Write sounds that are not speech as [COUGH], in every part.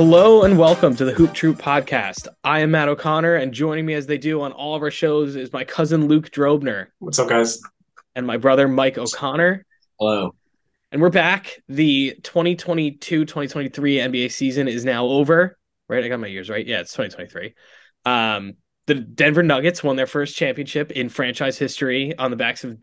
Hello and welcome to the Hoop Troop podcast. I am Matt O'Connor, and joining me as they do on all of our shows is my cousin Luke Drobner What's up, guys? and my brother Mike O'Connor. Hello. And we're back. The 2022 2023 NBA season is now over, right? I got my years right. Yeah, it's 2023. Um, the Denver Nuggets won their first championship in franchise history on the backs of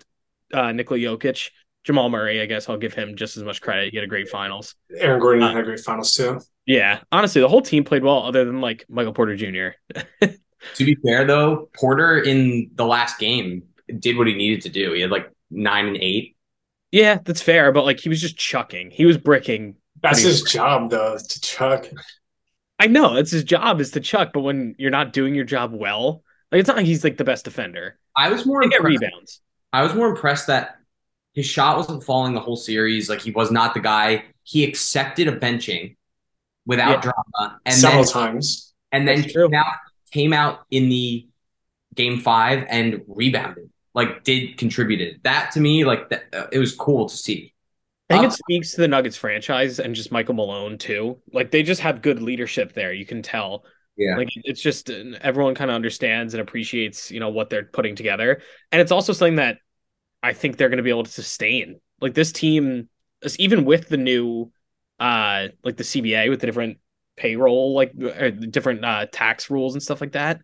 uh, Nikola Jokic. Jamal Murray, I guess I'll give him just as much credit. He had a great finals. Aaron Gordon Uh, had a great finals too. Yeah, honestly, the whole team played well, other than like Michael Porter Jr. [LAUGHS] To be fair, though, Porter in the last game did what he needed to do. He had like nine and eight. Yeah, that's fair, but like he was just chucking. He was bricking. That's pretty his job, though, to chuck. I know that's his job is to chuck, but when you're not doing your job well, like it's not like he's like the best defender. I was more He get impressed. rebounds. I was more impressed that his shot wasn't falling the whole series. Like he was not the guy. He accepted a benching without Yeah. drama, and several then times. and then That's true. came out, came out in the game five and rebounded. Like did contributed. That to me, like that, uh, it was cool to see. I think it speaks to the Nuggets franchise and just Michael Malone too. Like they just have good leadership there. You can tell. Yeah. Like it's just uh, everyone kind of understands and appreciates, you know, what they're putting together. And it's also something that I think they're going to be able to sustain. Like this team, even with the new, uh, like the CBA with the different payroll, like or different uh, tax rules and stuff like that.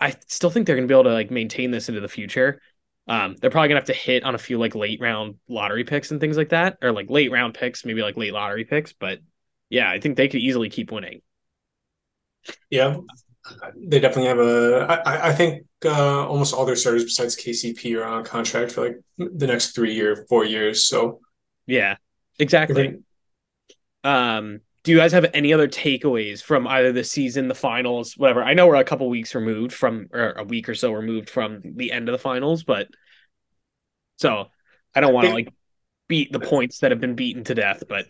I still think they're going to be able to like maintain this into the future. Um, they're probably gonna have to hit on a few like late round lottery picks and things like that, or like late round picks, maybe like late lottery picks. But yeah, I think they could easily keep winning. Yeah, they definitely have a. I, I- think uh, almost all their starters besides KCP are on contract for like the next three year, four years. So Yeah, exactly. Um, do you guys have any other takeaways from either the season, the finals, whatever? I know we're a couple weeks removed from, or a week or so removed from the end of the finals, but so I don't want to like beat the points that have been beaten to death, but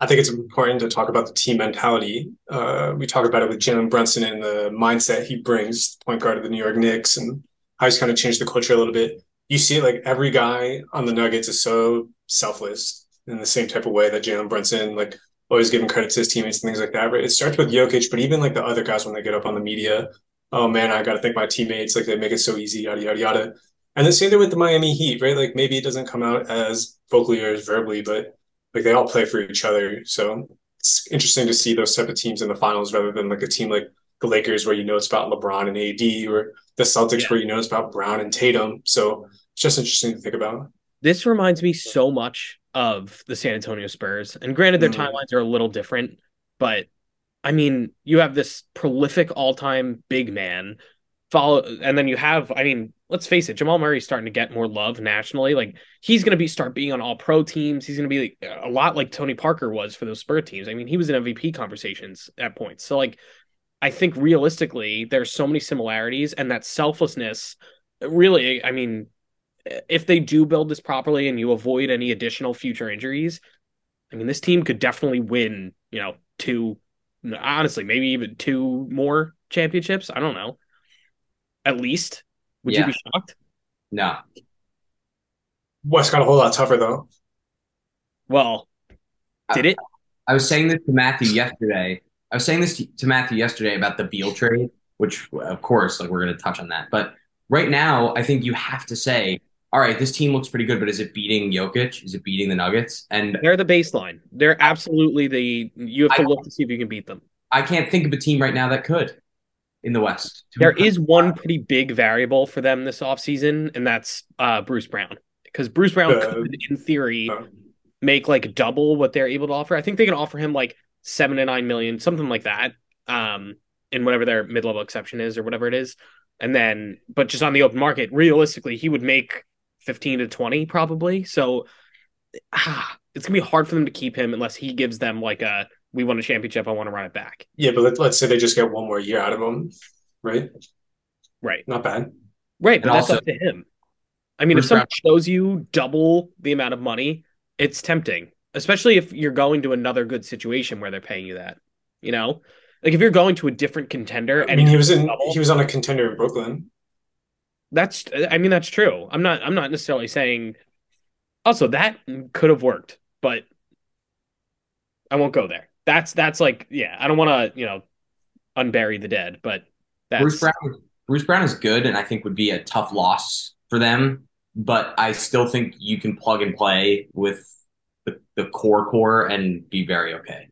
I think it's important to talk about the team mentality. Uh, we talk about it with Jalen Brunson and the mindset he brings, point guard of the New York Knicks, and how he's kind of changed the culture a little bit. You see it like every guy on the Nuggets is so selfless in the same type of way that Jalen Brunson, like always giving credit to his teammates and things like that. It starts with Jokic, but even like the other guys when they get up on the media, oh man, I got to thank my teammates. Like they make it so easy, yada yada yada. And the same thing with the Miami Heat, right? Like maybe it doesn't come out as vocally or as verbally, but like they all play for each other. So it's interesting to see those type of teams in the finals rather than like a team like the Lakers where you know it's about LeBron and AD or the Celtics Yeah. where you know it's about Brown and Tatum. So it's just interesting to think about. this reminds me so much of the San Antonio Spurs. And granted, their Mhm. timelines are a little different, but I mean, you have this prolific all-time big man follow, and then you have, I mean, let's face it, Jamal Murray's starting to get more love nationally. Like he's going to be start being on all pro teams. He's going to be like, a lot like Tony Parker was for those Spur teams. I mean, he was in MVP conversations at points. So like, I think realistically, there's so many similarities, and that selflessness. Really, I mean, if they do build this properly and you avoid any additional future injuries, I mean, this team could definitely win, you know, two, honestly, maybe even two more championships. I don't know. At least. Would you be shocked? No. West got a whole lot tougher though. Well, did it? I was saying this to Matthew yesterday. I was saying this to, to Matthew yesterday about the Beal trade, which of course, like we're going to touch on that. But right now, I think you have to say, all right, this team looks pretty good, but is it beating Jokic? Is it beating the Nuggets? And They're the baseline. They're absolutely the, you have to I- look to see if you can beat them. I can't think of a team right now that could in the West. There is one pretty big variable for them this offseason, and that's uh, Bruce Brown. Because Bruce Brown Uh, could, in theory, uh, make like double what they're able to offer. I think they can offer him like seven to nine million, something like that, um, in whatever their mid level exception is or whatever it is. And then, but just on the open market, realistically, he would make 15 to 20 probably. So ah, it's gonna be hard for them to keep him unless he gives them like a we won a championship, I want to run it back. Yeah, but let, let's say they just get one more year out of him, right? Right. Not bad. Right. But And that's also- up to him. I mean, if someone shows you double the amount of money, it's tempting, especially if you're going to another good situation where they're paying you that. You know, like if you're going to a different contender, I and mean, he was in double, he was on a contender in Brooklyn. that's I mean that's true. I'm not I'm not necessarily saying. Also, that could have worked, but I won't go there. That's that's like yeah. I don't want to you know unbury the dead, but that's Bruce Brown. Bruce Brown is good, and I think would be a tough loss for them. But I still think you can plug and play with the, the core core and be very okay.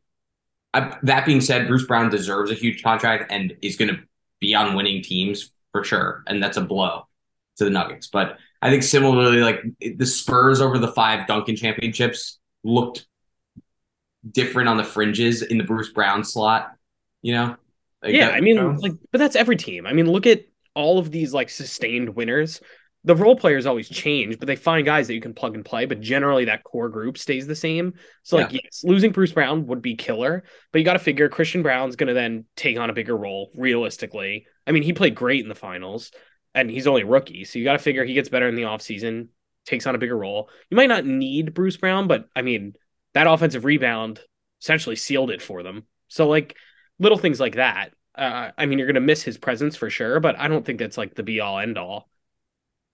I, that being said, Bruce Brown deserves a huge contract and is going to be on winning teams for sure, and that's a blow to the Nuggets. But I think similarly, like the Spurs over the five Duncan championships looked different on the fringes in the Bruce Brown slot. You know, like yeah. That, I mean, you know? like, but that's every team. I mean, look at all of these like sustained winners. The role players always change, but they find guys that you can plug and play. But generally, that core group stays the same. So, like, yeah. yes, losing Bruce Brown would be killer, but you got to figure Christian Braun's going to then take on a bigger role realistically. I mean, he played great in the finals and he's only rookie. So you got to figure he gets better in the offseason, takes on a bigger role. You might not need Bruce Brown, but I mean, that offensive rebound essentially sealed it for them. So, like, little things like that. Uh, I mean, you're going to miss his presence for sure, but I don't think that's like the be all end all.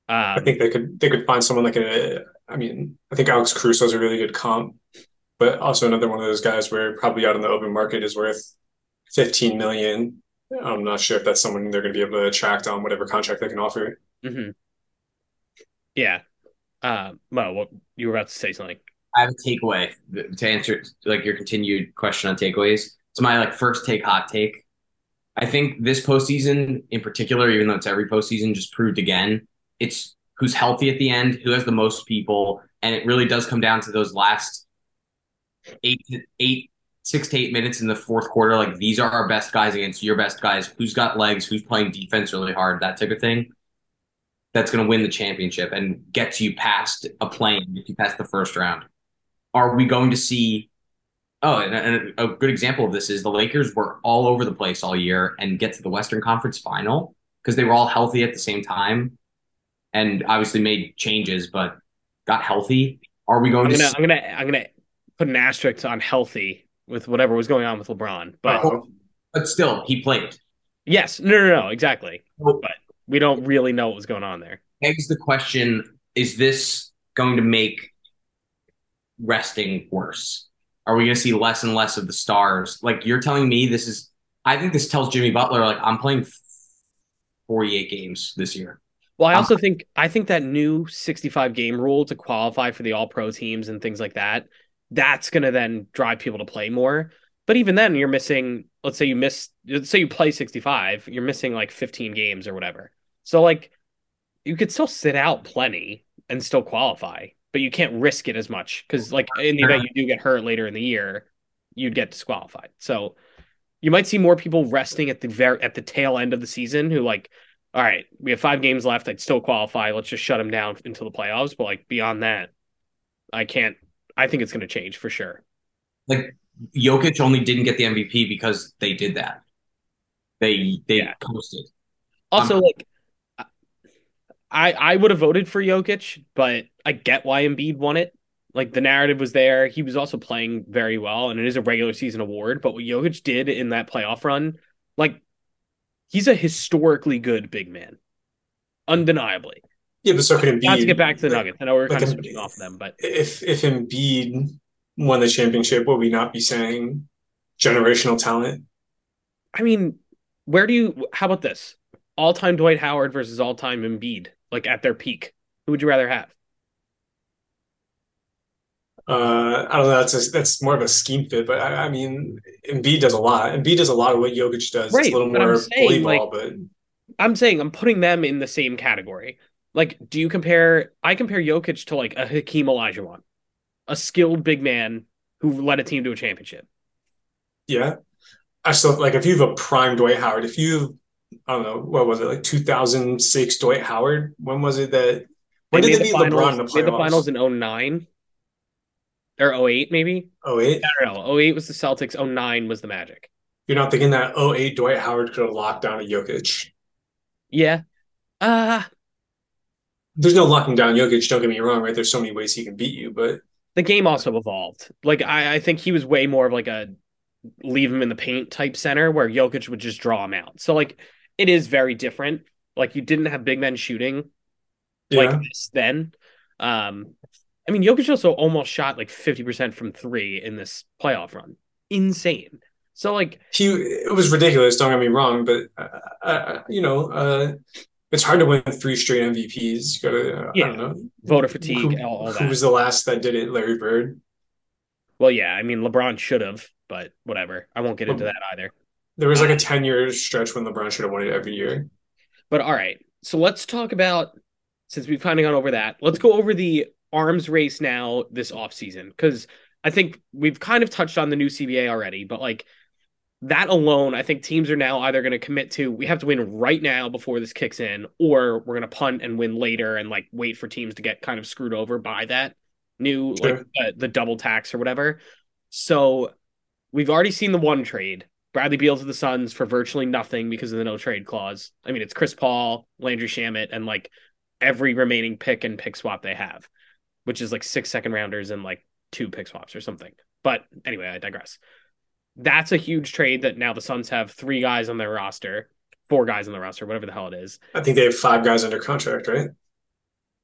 Um, I think they could they could find someone like a. I mean, I think Alex Caruso is a really good comp, but also another one of those guys where probably out in the open market is worth 15 million I'm not sure if that's someone they're going to be able to attract on whatever contract they can offer. Mm-hmm. Yeah. Uh, Mo, what you were about to say something? I have a takeaway to answer like your continued question on takeaways. So my like first take, hot take. I think this postseason in particular, even though it's every postseason, just proved again it's who's healthy at the end, who has the most people, and it really does come down to those last eight eight six to eight minutes in the fourth quarter, like these are our best guys against your best guys. Who's got legs? Who's playing defense really hard? That type of thing. That's going to win the championship and gets you past a plane if you pass the first round. Are we going to see? Oh, and, and a good example of this is the Lakers were all over the place all year and get to the Western Conference Final because they were all healthy at the same time, and obviously made changes, but got healthy. Are we going I'm to? Gonna, see- I'm gonna I'm gonna put an asterisk on healthy with whatever was going on with LeBron. But oh, but still, he played. Yes, no, no, no, exactly. But we don't really know what was going on there. Begs the question: Is this going to make resting worse? Are we going to see less and less of the stars? Like you're telling me, this is. I think this tells Jimmy Butler like I'm playing 48 games this year. Well, I also um, think I think that new 65 game rule to qualify for the All Pro teams and things like that that's going to then drive people to play more. But even then, you're missing, let's say you miss, let's say you play 65, you're missing like 15 games or whatever. So, like, you could still sit out plenty and still qualify, but you can't risk it as much because, like, in the event you do get hurt later in the year, you'd get disqualified. So, you might see more people resting at the very at the tail end of the season who like all right we have five games left i'd still qualify let's just shut them down until the playoffs but like beyond that i can't I think it's going to change for sure. Like Jokic only didn't get the MVP because they did that. They they yeah. posted. Also, um, like I I would have voted for Jokic, but I get why Embiid won it. Like the narrative was there. He was also playing very well, and it is a regular season award. But what Jokic did in that playoff run, like he's a historically good big man, undeniably. Yeah, but so can Embiid. Not to get back to the Nuggets. I know we're kind of switching off them, but if if Embiid won the championship, will we not be saying generational talent? I mean, where do you? How about this? All time Dwight Howard versus all time Embiid, like at their peak. Who would you rather have? Uh, I don't know. That's a, that's more of a scheme fit, but I, I, mean, Embiid does a lot. Embiid does a lot of what Jokic does. Right, it's a little more saying, like, but I'm saying I'm putting them in the same category. Like, do you compare? I compare Jokic to like a Hakeem Olajuwon, a skilled big man who led a team to a championship. Yeah, I still like if you have a prime Dwight Howard. If you, I don't know, what was it like 2006 Dwight Howard? When was it that? When they did they beat finals, LeBron in the playoffs? Made the finals in 09 or 08 maybe. 08? I don't know. 08 was the Celtics. 09 was the Magic. You're not thinking that 08 Dwight Howard could have locked down a Jokic. Yeah. Uh there's no locking down Jokic. Don't get me wrong, right? There's so many ways he can beat you, but the game also evolved. Like I, I think he was way more of like a leave him in the paint type center where Jokic would just draw him out. So like it is very different. Like you didn't have big men shooting yeah. like this then. Um I mean Jokic also almost shot like 50% from 3 in this playoff run. insane. So like he, it was ridiculous. Don't get me wrong, but uh, uh, you know, uh, it's hard to win three straight MVPs. You gotta, uh, Yeah. I don't know, voter fatigue, Who, all, all who was the last that did it? Larry Bird. well, yeah, I mean LeBron should have, but whatever. I won't get into that either. There was like a ten year stretch when LeBron should have won it every year. But all right, so let's talk about since we've kind of gone over that. Let's go over the arms race now this offseason because I think we've kind of touched on the new CBA already, but like that alone, I think teams are now either going to commit to we have to win right now before this kicks in, or we're going to punt and win later and like wait for teams to get kind of screwed over by that new Sure. like uh, the double tax or whatever. So we've already seen the one trade. Bradley Beal to the Suns for virtually nothing because of the no trade clause. I mean, it's Chris Paul, Landry Shamet, and like every remaining pick and pick swap they have, which is like six second rounders and like two pick swaps or something. But anyway, I digress. That's a huge trade that now the Suns have three guys on their roster, four guys on the roster, whatever the hell it is. I think they have five guys under contract, right?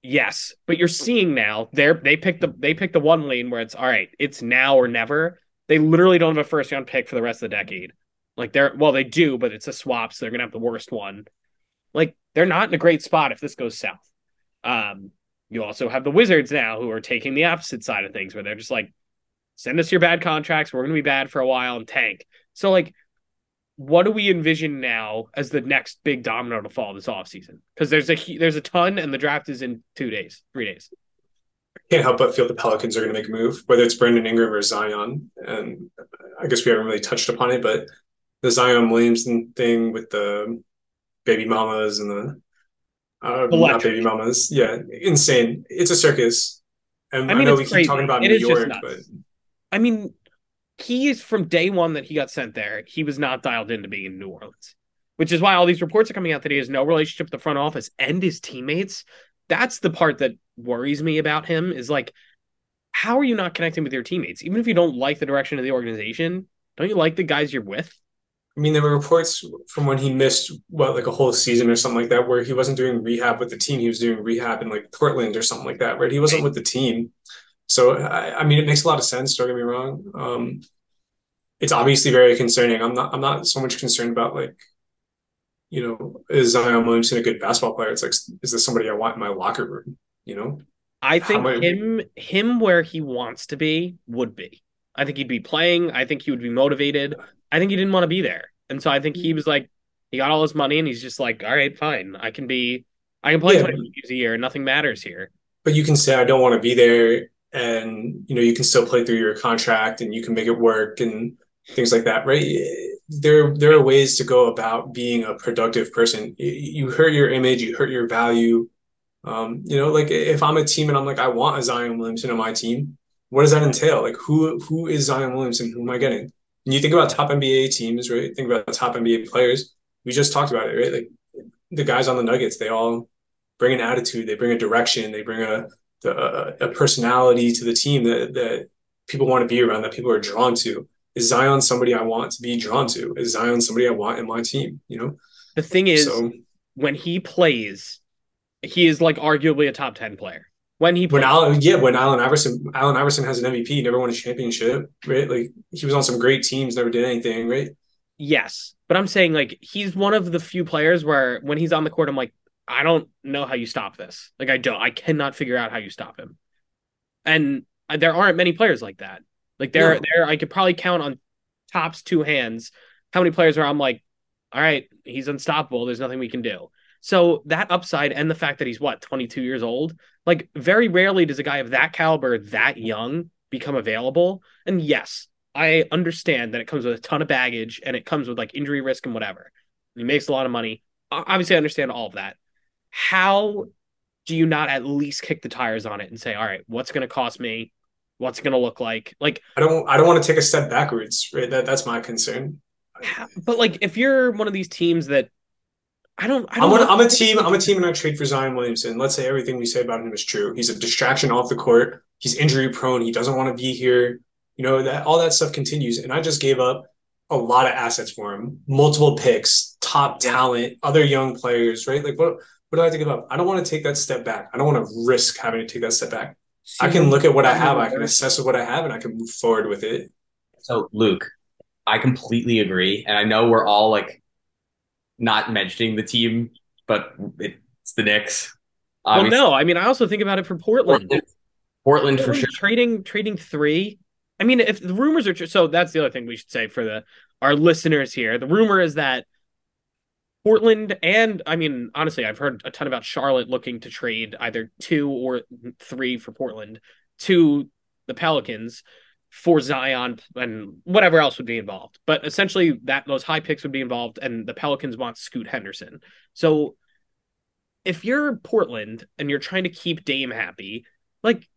Yes, but you're seeing now they're they picked the they picked the one lane where it's all right, it's now or never. They literally don't have a first round pick for the rest of the decade. Like they're well, they do, but it's a swap, so they're gonna have the worst one. Like they're not in a great spot if this goes south. Um, you also have the Wizards now who are taking the opposite side of things, where they're just like, send us your bad contracts, we're gonna be bad for a while and tank. So like, what do we envision now as the next big domino to fall this offseason? Because there's a there's a ton, and the draft is in two days, three days. I can't help but feel the Pelicans are going to make a move, whether it's Brandon Ingram or Zion. And I guess we haven't really touched upon it, but the Zion Williamson thing with the baby mamas and the uh, not baby mamas, yeah, insane. It's a circus. And I I, mean, know it's we keep talking about It New York, but I mean, he is from day one that he got sent there. He was not dialed into being in New Orleans, which is why all these reports are coming out that he has no relationship with the front office and his teammates. That's the part that worries me about him. Is like, how are you not connecting with your teammates? Even if you don't like the direction of the organization, don't you like the guys you're with? I mean, there were reports from when he missed what, like a whole season or something like that, where he wasn't doing rehab with the team. He was doing rehab in like Portland or something like that, right? He wasn't with the team. So, I, I mean, it makes a lot of sense. Don't get me wrong. Um, it's obviously very concerning. I'm not. I'm not so much concerned about like, you know, is Zion Williamson a good basketball player? It's like, is this somebody I want in my locker room? You know, I think many- him him where he wants to be would be. I think he'd be playing. I think he would be motivated. I think he didn't want to be there. And so I think he was like, he got all his money and he's just like, all right, fine. I can be, I can play Yeah. 20 games a year. Nothing matters here. but you can say I don't want to be there, and you know, you can still play through your contract, and you can make it work, and things like that, right? There, there are ways to go about being a productive person. You- You hurt your image, you hurt your value. Um, you know, like if I'm a team and I'm like, I want a Zion Williamson on my team, what does that entail? Like, who who is Zion Williamson? Who am I getting? And you think about top NBA teams, right? Think about top NBA players. We just talked about it, right? Like the guys on the Nuggets, they all bring an attitude, they bring a direction, they bring a a, a personality to the team that that people want to be around, that people are drawn to. Is Zion somebody I want to be drawn to? Is Zion somebody I want in my team? You know, The thing is, so when he plays, he is like arguably a top 10 player. When he when plays, Allen, yeah, when Allen Iverson, Allen Iverson has an MVP, never won a championship, right? Like he was on some great teams, never did anything, right? yes. But I'm saying like he's one of the few players where when he's on the court, I'm like, I don't know how you stop this. Like I don't, I cannot figure out how you stop him. And there aren't many players like that. Like there, No. there, I could probably count on tops two hands how many players where I'm like, all right, he's unstoppable. There's nothing we can do. So that upside and the fact that he's what 22 years old, like very rarely does a guy of that caliber that young become available. And yes, I understand that it comes with a ton of baggage and it comes with like injury risk and whatever. He makes a lot of money. Obviously, I understand all of that. How do you not at least kick the tires on it and say, all right, what's going to cost me? What's it going to look like? Like, I don't, I don't want to take a step backwards, right? That that's my concern. but like if you're one of these teams that I don't, I don't I'm, one, know- I'm a team. I'm a team, and I trade for Zion Williamson. Let's say everything we say about him is true. He's a distraction off the court. He's injury prone. He doesn't want to be here. You know that all that stuff continues. And I just gave up a lot of assets for him, multiple picks, top talent, other young players. Right? Like what? What do I have to give up? I don't want to take that step back. I don't want to risk having to take that step back. I can look at what I have. I can assess what I have, and I can move forward with it. So, Luke, I completely agree. And I know we're all like not mentioning the team, but it's the Knicks. Well, no, I mean, I also think about it for Portland. Portland, Portland for sure. Trading trading three. I mean, if the rumors are true, so that's the other thing we should say for the our listeners here. The rumor is that Portland and I mean, honestly, I've heard a ton about Charlotte looking to trade either two or three for Portland to the Pelicans for Zion and whatever else would be involved. But essentially, that those high picks would be involved, and the Pelicans want Scoot Henderson. So if you're Portland and you're trying to keep Dame happy, like,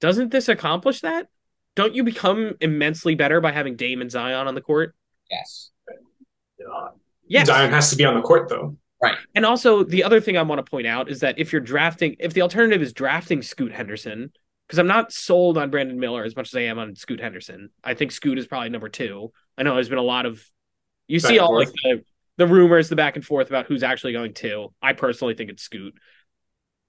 doesn't this accomplish that? Don't you become immensely better by having Dame and Zion on the court? Yes. Uh, yes. Zion has to be on the court though. Right. And also the other thing I want to point out is that if you're drafting if the alternative is drafting Scoot Henderson, because I'm not sold on Brandon Miller as much as I am on Scoot Henderson. I think Scoot is probably number two. I know there's been a lot of you back see all like the, the rumors, the back and forth about who's actually going to. I personally think it's Scoot.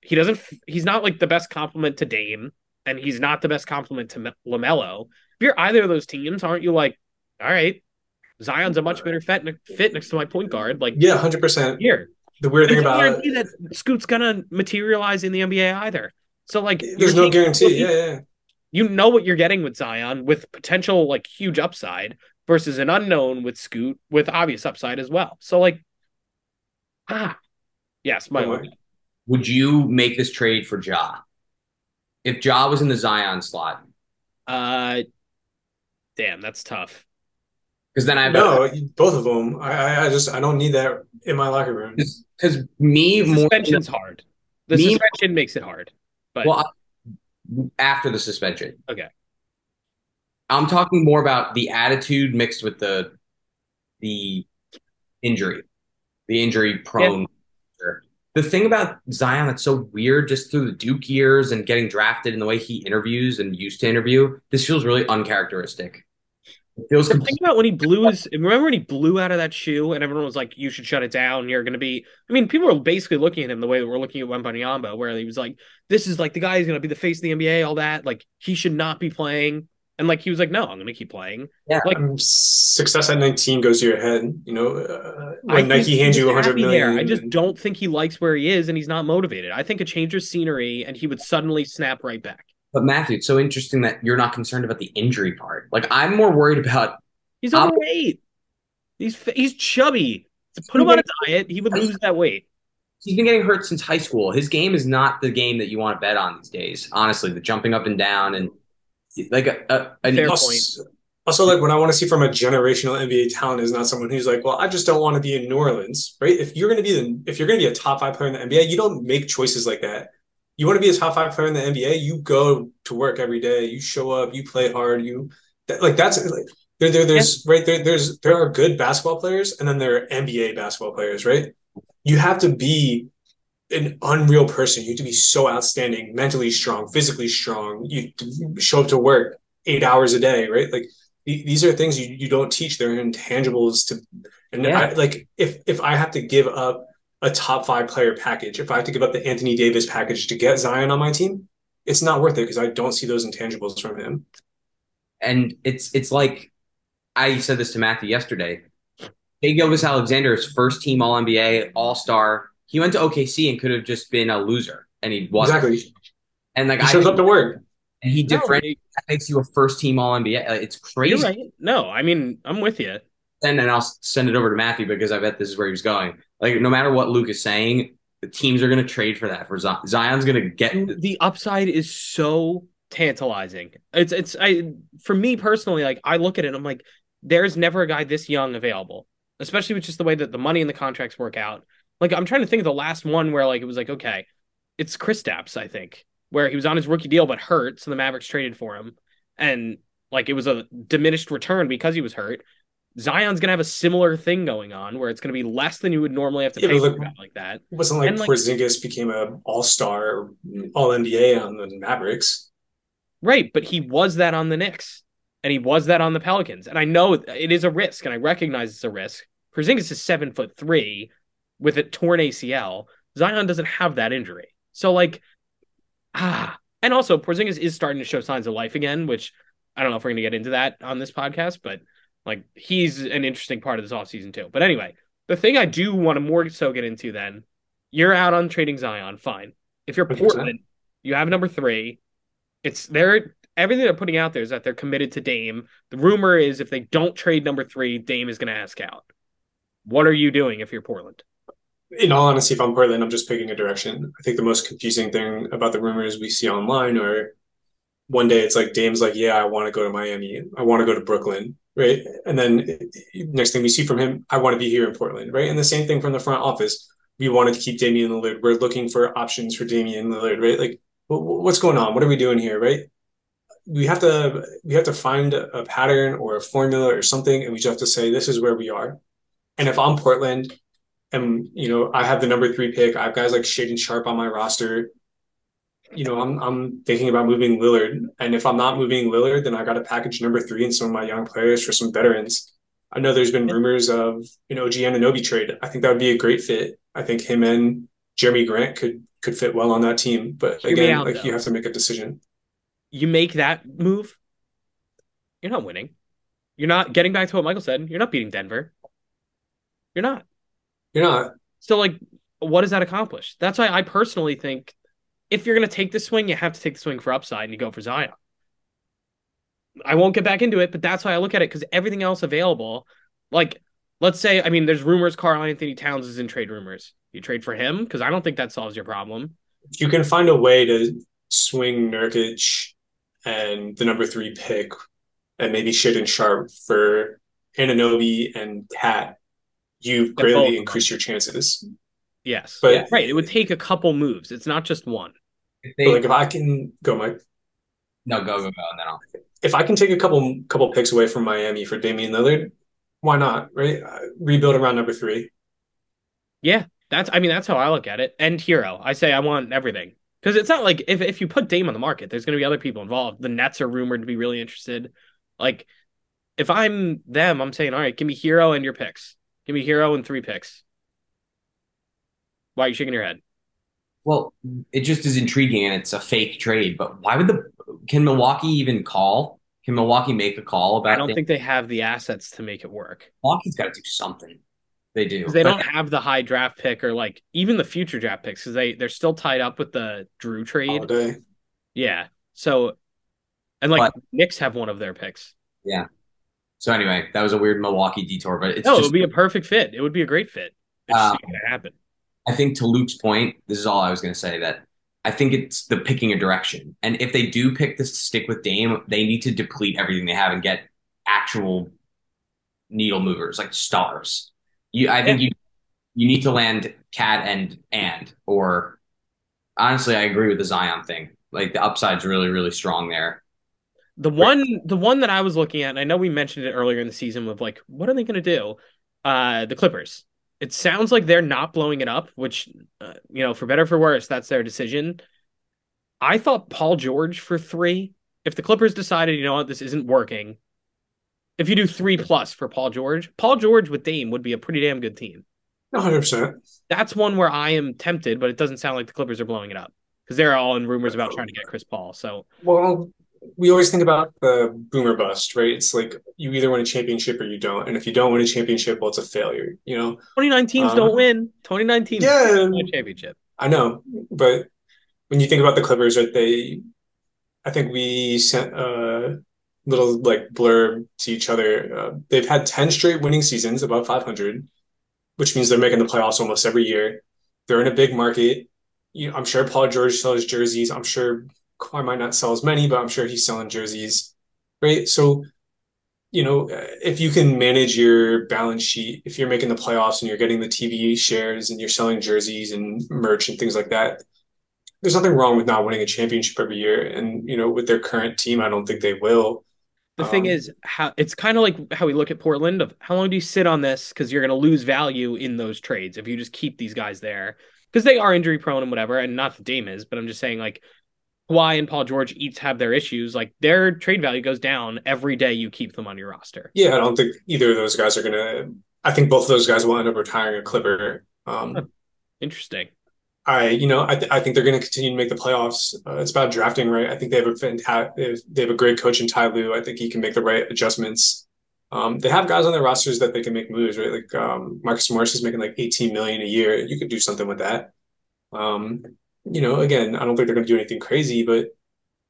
He doesn't. He's not like the best compliment to Dame, and he's not the best compliment to LaMelo. If you're either of those teams, aren't you like, all right, Zion's a much better fit, fit next to my point guard? Like, yeah, hundred percent. Here, the weird thing about it, that Scoot's gonna materialize in the NBA either. So like, there's no guarantee. Yeah, yeah. You know what you're getting with Zion with potential like huge upside versus an unknown with Scoot with obvious upside as well. So like, ah, yes, my oh, Would you make this trade for Ja? If Ja was in the Zion slot, uh, damn, that's tough. Because then I no, both of them. I, I just I don't need that in my locker room. Because me the suspension's more, hard. The me, suspension makes it hard. But well, after the suspension, okay. I'm talking more about the attitude mixed with the the injury, the injury prone. Yeah. The thing about Zion that's so weird, just through the Duke years and getting drafted and the way he interviews and used to interview, this feels really uncharacteristic. It feels. Think about when he blew his. Remember when he blew out of that shoe and everyone was like, "You should shut it down. You're going to be." I mean, people were basically looking at him the way that we're looking at Wembanyama, where he was like, "This is like the guy who's going to be the face of the NBA." All that, like, he should not be playing. And like he was like, no, I'm going to keep playing. Yeah. Like um, success at 19 goes to your head. You know, uh, when Nike hands you 100 million. There. I just don't think he likes where he is and he's not motivated. I think a change of scenery and he would suddenly snap right back. But Matthew, it's so interesting that you're not concerned about the injury part. Like I'm more worried about. He's overweight. He's he's chubby. To put him on a diet, he would lose that weight. He's been getting hurt since high school. His game is not the game that you want to bet on these days. Honestly, the jumping up and down and like a, a fair also, point. Also, like what I want to see from a generational NBA talent is not someone who's like, well, I just don't want to be in New Orleans, right? If you're going to be the, if you're going to be a top five player in the NBA, you don't make choices like that. You want to be a top five player in the NBA, you go to work every day, you show up, you play hard, you that, like that's like there, there there's yeah. right there there's there are good basketball players and then there are NBA basketball players, right? You have to be an unreal person. You have to be so outstanding, mentally strong, physically strong. You show up to work eight hours a day, right? Like these are things you, you don't teach. They're intangibles to, and yeah. I, like if if I have to give up a top five player package, if I have to give up the Anthony Davis package to get Zion on my team, it's not worth it because I don't see those intangibles from him. And it's it's like I said this to Matthew yesterday. Shai Gilgeous-Alexander's first team All NBA, All Star, he went to OKC and could have just been a loser, and he wasn't. Exactly. And like he shows up to work, and he no, different. That makes you a first team All NBA. It's crazy. Right. No, I mean I'm with you. And then I'll send it over to Matthew because I bet this is where he was going. Like no matter what Luke is saying, the teams are going to trade for that. For Zion. Zion's going to get the upside is so tantalizing. It's it's I for me personally, like I look at it, I'm like, there's never a guy this young available, especially with just the way that the money and the contracts work out. Like I'm trying to think of the last one where like it was like okay, it's Chris Kristaps I think where he was on his rookie deal but hurt, so the Mavericks traded for him, and like it was a diminished return because he was hurt. Zion's gonna have a similar thing going on where it's gonna be less than you would normally have to yeah, pay for like, like that. It wasn't like, and, like Porzingis became a All Star, All NBA on the Mavericks, right? But he was that on the Knicks, and he was that on the Pelicans. And I know it is a risk, and I recognize it's a risk. Porzingis is seven foot three with a torn ACL. Zion doesn't have that injury. So like ah and also Porzingis is starting to show signs of life again, which I don't know if we're going to get into that on this podcast, but like he's an interesting part of this offseason too. But anyway, the thing I do want to more so get into then, you're out on trading Zion, fine. If you're Portland, you have number three. It's they're everything they're putting out there is that they're committed to Dame. The rumor is if they don't trade number three, Dame is going to ask out. What are you doing if you're Portland? in all honesty, if I'm Portland, I'm just picking a direction. I think the most confusing thing about the rumors we see online are one day it's like Dame's like, yeah, I want to go to Miami. I want to go to Brooklyn, right? And then next thing we see from him, I want to be here in Portland, right? And the same thing from the front office. We wanted to keep Damian Lillard. We're looking for options for Damian Lillard, right? Like, what's going on? What are we doing here, right? We have to we have to find a pattern or a formula or something, and we just have to say this is where we are. And if I'm Portland, and you know I have the number three pick. I have guys like Shaedon Sharpe on my roster. You know, I'm I'm thinking about moving Lillard, and if I'm not moving Lillard, then I got to package number three and some of my young players for some veterans. I know there's been rumors of an OG Anunoby trade. I think that would be a great fit. I think him and Jerami Grant could could fit well on that team. But Hear again, out, like though. you have to make a decision. You make that move, you're not winning. You're not getting back to what Michael said. You're not beating Denver. You're not. You're not. So, like, what does that accomplish? That's why I personally think if you're going to take the swing, you have to take the swing for upside and you go for Zion. I won't get back into it, but that's why I look at it because everything else available, like, let's say, I mean, there's rumors Karl-Anthony Towns is in trade rumors. You trade for him because I don't think that solves your problem. If you can find a way to swing Nurkic and the number three pick and maybe Shaedon Sharpe for Anunoby and KAT, you've greatly increased your chances. Yes. But- right. It would take a couple moves. It's not just one. If they, like if I can go, Mike, no, go, go, go, and then I'll. if I can take a couple couple picks away from Miami for Damian Lillard, why not? Right, uh, rebuild around number three. Yeah, that's I mean that's how I look at it. And Herro, I say I want everything because it's not like if if you put Dame on the market, there's going to be other people involved. The Nets are rumored to be really interested. Like if I'm them, I'm saying, all right, give me Herro and your picks. Give me Herro and three picks. Why are you shaking your head? Well, it just is intriguing, and it's a fake trade. But why would the can Milwaukee even call? Can Milwaukee make a call about? I don't Dame? think they have the assets to make it work Milwaukee's got to do something. They do. they But don't have the high draft pick or like even the future draft picks because they they're still tied up with the Jrue trade. Holiday. Yeah, so and like But- Knicks have one of their picks. Yeah. So anyway, that was a weird Milwaukee detour, but it's No, it would be a perfect fit. It would be a great fit. It's Um, not gonna happen. I think to Luke's point, this is all I was going to say that I think it's the picking a direction. And if they do pick this to stick with Dame, they need to deplete everything they have and get actual needle movers like stars. You, I think you you need to land KAT and and or honestly, I agree with the Zion thing. Like the upside's really really strong there. The one the one that I was looking at, and I know we mentioned it earlier in the season with like, what are they gonna do? Uh the Clippers. It sounds like they're not blowing it up, which uh, you know, for better or for worse, that's their decision. I thought Paul George for three. If the Clippers decided, you know what, this isn't working, if you do three plus for Paul George, Paul George with Dame would be a pretty damn good team. One hundred percent. That's one where I am tempted, but it doesn't sound like the Clippers are blowing it up because they're all in rumors about trying to get Chris Paul. So Well, we always think about the boomer bust, right? It's like you either win a championship or you don't, and if you don't win a championship, well, it's a failure. You know, 2019s Um, don't win. 2019 yeah. don't win a championship. I know, but when you think about the Clippers, right, they, I think we sent a little like blurb to each other. Uh, they've had 10 straight winning seasons above 500, which means they're making the playoffs almost every year. They're in a big market. You I'm sure Paul George sells jerseys. I'm sure Kawhi might not sell as many, but I'm sure he's selling jerseys, right? So, you know, if you can manage your balance sheet, if you're making the playoffs and you're getting the TV shares and you're selling jerseys and merch and things like that, there's nothing wrong with not winning a championship every year. And, you know, with their current team, I don't think they will. The thing Um, is, how it's kind of like how we look at Portland of how long do you sit on this because you're going to lose value in those trades if you just keep these guys there because they are injury prone and whatever, and not that Dame is, but I'm just saying like Kawhi and Paul George each have their issues. Like their trade value goes down every day you keep them on your roster. Yeah, I don't think either of those guys are going to, I think both of those guys will end up retiring a Clipper. Um, Interesting. I, you know, I, th- I think they're going to continue to make the playoffs. Uh, it's about drafting, right? I think they have a fantastic, they have a great coach in Ty Lue. I think he can make the right adjustments. Um, they have guys on their rosters that they can make moves, right? Like um, Marcus Morris is making like 18 million a year. You could do something with that. Um, you know, again, I don't think they're going to do anything crazy, but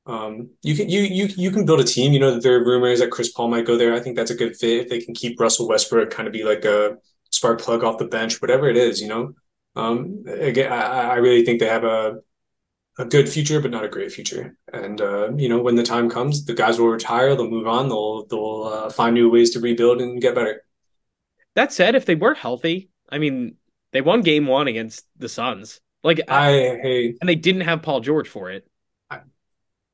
um, you can you you you can build a team. You know, there are rumors that Chris Paul might go there. I think that's a good fit if they can keep Russell Westbrook kind of be like a spark plug off the bench, whatever it is. You know, um, again, I, I really think they have a a good future, but not a great future. And uh, you know, when the time comes, the guys will retire. They'll move on. They'll they'll uh, find new ways to rebuild and get better. That said, if they were healthy, I mean, they won Game One against the Suns. Like I, hey, and they didn't have Paul George for it. I,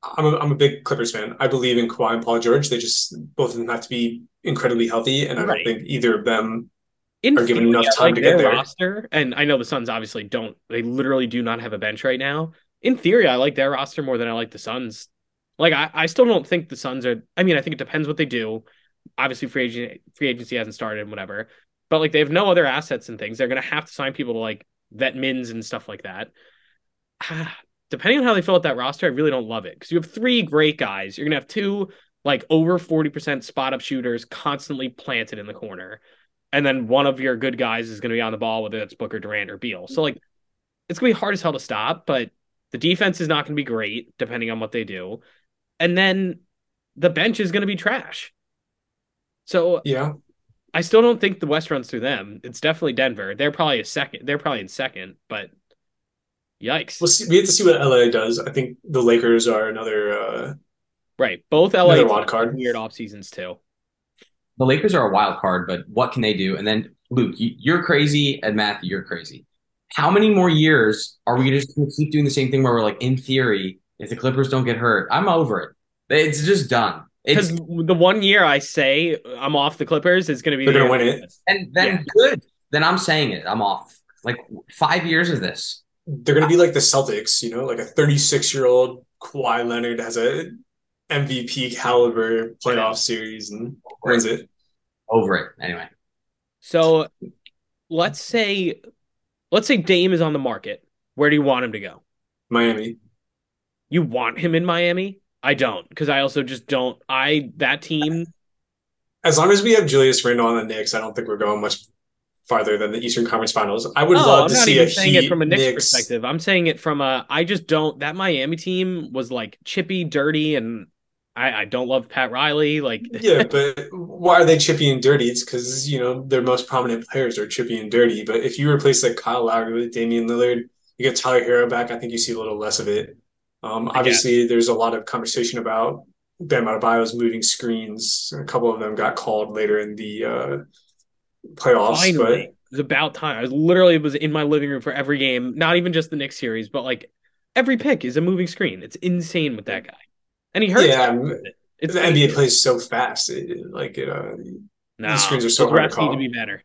I'm a, I'm a big Clippers fan. I believe in Kawhi and Paul George. They just both of them have to be incredibly healthy, and I don't think either of them in are given enough time like to get there. Roster, and I know the Suns obviously don't. They literally do not have a bench right now. In theory, I like their roster more than I like the Suns. Like I, I still don't think the Suns are. I mean, I think it depends what they do. Obviously, free agent free agency hasn't started and whatever. But like they have no other assets and things. They're gonna have to sign people to like vet mins and stuff like that. [SIGHS] Depending on how they fill out that roster, I really don't love it because you have three great guys. You're gonna have two like over 40% spot up shooters constantly planted in the corner and then one of your good guys is going to be on the ball, whether it's Booker, Durant, or Beal. So like, it's going to be hard as hell to stop, but the defense is not going to be great depending on what they do, and then the bench is going to be trash. So yeah, I still don't think the West runs through them. It's definitely Denver. They're probably a second. They're probably in second, but yikes. We'll see. We have to see what LA does. I think the Lakers are another. Uh, right, both LA wild card. weird off seasons too the Lakers are a wild card, but what can they do? And then Luke, you, are crazy, and Matthew, you're crazy. How many more years are we just going to keep doing the same thing where we're like, in theory, if the Clippers don't get hurt, I'm over it. It's just done. Because the one year I say I'm off the Clippers is going to be they're going to win it, and then yeah. good. Then I'm saying it. I'm off. Like five years of this. They're going to be like the Celtics, you know, like a 36 year old Kawhi Leonard has a MVP caliber playoff series and wins it. Over it anyway. So let's say let's say Dame is on the market. Where do you want him to go? Miami. You want him in Miami? I don't, because I also just don't. I that team. As long as we have Julius Randle on the Knicks, I don't think we're going much farther than the Eastern Conference Finals. I would love I'm to see a saying Heat, it from a Knicks, Knicks, perspective. I'm saying it from a. I just don't. That Miami team was like chippy, dirty, and I, I don't love Pat Riley. Like, [LAUGHS] yeah, but why are they chippy and dirty? It's because you know their most prominent players are chippy and dirty. But if you replace like Kyle Lowry with Damian Lillard, you get Tyler Herro back. I think you see a little less of it. Um, obviously, there's a lot of conversation about Bam Adebayo's moving screens. A couple of them got called later in the uh, playoffs. Finally. But it was about time. I was literally was in my living room for every game, not even just the Knicks series, but like every pick is a moving screen. It's insane with that guy and he hurts. Yeah, it's the NBA plays so fast. It, like it, uh, no, the screens are so hard to call. need to be better.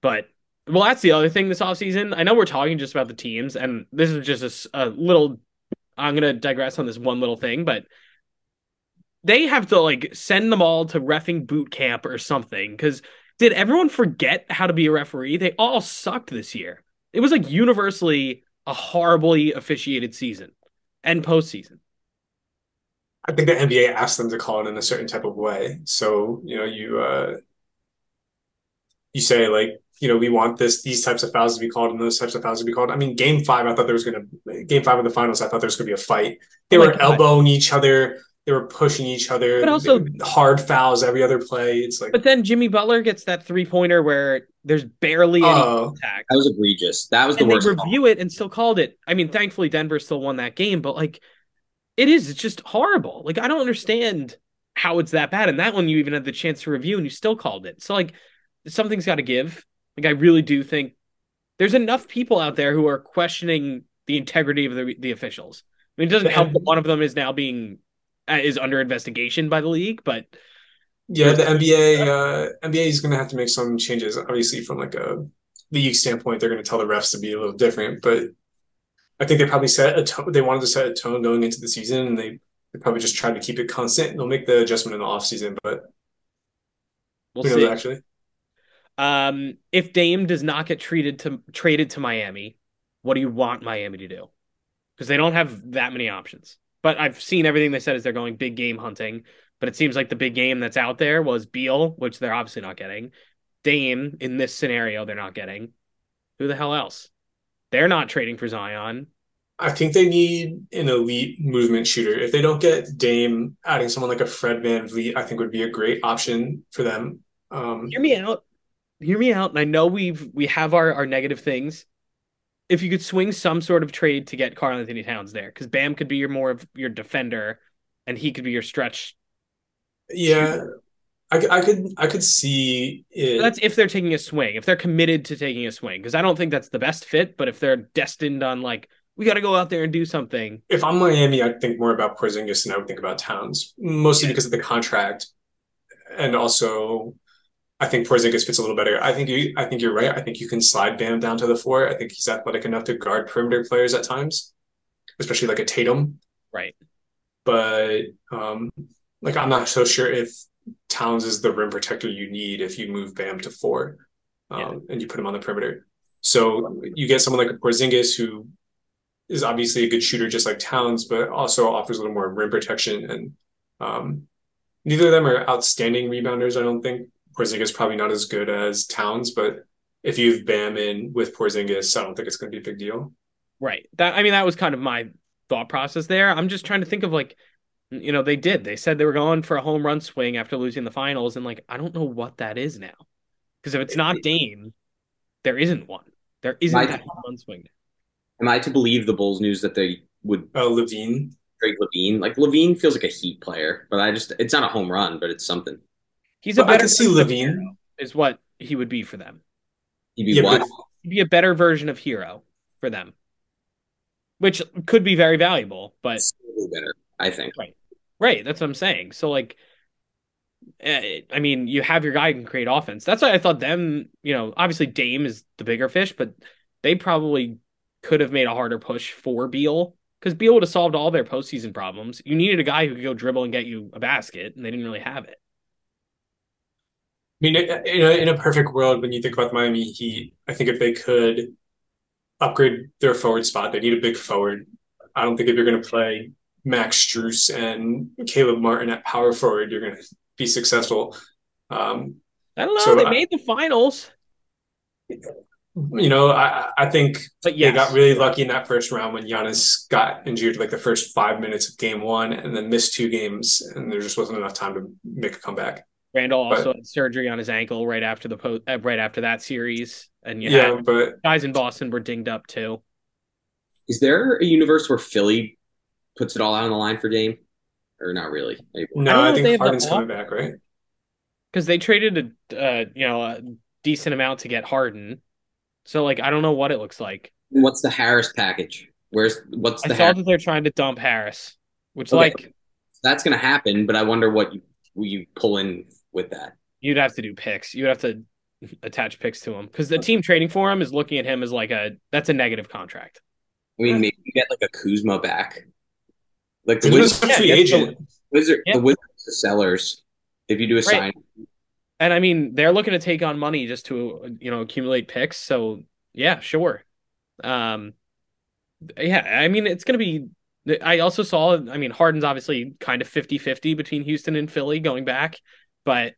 But well, that's the other thing this offseason. I know we're talking just about the teams, and this is just a, a little. I'm gonna digress on this one little thing, but they have to like send them all to refing boot camp or something. Because did everyone forget how to be a referee? They all sucked this year. It was like universally a horribly officiated season and postseason. I think the NBA asked them to call it in a certain type of way. So, you know, you uh you say like, you know, we want this these types of fouls to be called and those types of fouls to be called. I mean, game five, I thought there was gonna game five of the finals, I thought there was gonna be a fight. They were elbowing each other, they were pushing each other, but also hard fouls every other play. It's like But then Jimmy Butler gets that three pointer where there's barely any uh, contact. That was egregious. That was the and worst. They review call. it and still called it. I mean, thankfully Denver still won that game, but like it is. It's just horrible. Like I don't understand how it's that bad. And that one you even had the chance to review and you still called it. So like something's got to give. Like I really do think there's enough people out there who are questioning the integrity of the the officials. I mean, it doesn't help that one of them is now being uh, is under investigation by the league, but yeah, the NBA uh, NBA is going to have to make some changes. Obviously, from like a league standpoint, they're going to tell the refs to be a little different, but I think they probably set a tone. They wanted to set a tone going into the season, and they, they probably just tried to keep it constant. They'll make the adjustment in the off season, but we'll see. actually, um, if Dame does not get treated to traded to Miami, what do you want Miami to do? Because they don't have that many options. But I've seen everything they said is they're going big game hunting. But it seems like the big game that's out there was Beal, which they're obviously not getting. Dame in this scenario, they're not getting. Who the hell else? They're not trading for Zion. I think they need an elite movement shooter. If they don't get Dame, adding someone like a Fred VanVleet, I think would be a great option for them. Um, Hear me out. Hear me out. And I know we've we have our, our negative things. If you could swing some sort of trade to get Karl-Anthony Towns there, because Bam could be your more of your defender, and he could be your stretch. yeah, I, I could I could see it. That's if they're taking a swing. If they're committed to taking a swing, because I don't think that's the best fit. But if they're destined on like we got to go out there and do something. if I'm Miami, I'd think more about Porzingis than I would think about Towns, mostly Yeah. because of the contract, and also I think Porzingis fits a little better. I think you I think you're right. I think you can slide Bam down to the floor. I think he's athletic enough to guard perimeter players at times, especially like a Tatum. Right. But um, like I'm not so sure if Towns is the rim protector you need if you move Bam to four, um, Yeah. and you put him on the perimeter. So you get someone like Porzingis who is obviously a good shooter, just like Towns, but also offers a little more rim protection. And um, neither of them are outstanding rebounders. I don't think Porzingis probably not as good as Towns, but if you've Bam in with Porzingis, I don't think it's going to be a big deal. Right. That I mean that was kind of my thought process there. I'm just trying to think of like you know, they did. They said they were going for a home run swing after losing the finals and like I don't know what that is now. Because if it's not Dame, there isn't one. There isn't My- that home run swing. Am I to believe the Bulls news that they would Uh, LaVine, trade LaVine? Like LaVine feels like a Heat player, but I just it's not a home run, but it's something. He's a but I better could see LaVine. Herro, is what he would be for them. He'd be Yeah, what? He'd be a better version of Herro for them. Which could be very valuable, but Slightly better, I think. Right, right. that's what I'm saying. So like eh, I mean, you have your guy who can create offense. That's why I thought them, you know, obviously Dame is the bigger fish, but they probably could have made a harder push for Beal because Beal would have solved all their postseason problems. You needed a guy who could go dribble and get you a basket, and they didn't really have it. I mean, in a, in a perfect world, when you think about the Miami Heat, I think if they could upgrade their forward spot, they need a big forward. I don't think if you're going to play Max Strus and Caleb Martin at power forward, you're going to be successful. Um, I don't know. So they I- made the finals, you know, I, I think but they got really lucky in that first round when Giannis got injured like the first five minutes of game one and then missed two games, and there just wasn't enough time to make a comeback. Randle but- also had surgery on his ankle right after the po- uh, right after that series, and you Yeah, had but guys in Boston were dinged up too. Is there a universe where Philly puts it all out on the line for Dame? Or not really? Maybe. I no, know I, think Harden's coming back, right? because they traded a uh, you know a decent amount to get Harden. So like I don't know what it looks like. What's the Harris package? Where's what's I the saw Harris? that they're trying to dump Harris, which Okay. like That's gonna happen, but I wonder what you you pull in with that. you'd have to do picks. You'd have to [LAUGHS] attach picks to him because the team trading for him is looking at him as like a that's a negative contract. I mean, maybe you get like a Kuzma back. Like the He Wizards, free Yeah, yes, agent. Wizard, Yeah. the Wizards, the sellers. If you do a sign, And I mean they're looking to take on money just to you know accumulate picks. So yeah, sure. Um, yeah, I mean it's gonna be. I also saw. I mean Harden's obviously kind of 50-50 between Houston and Philly going back, but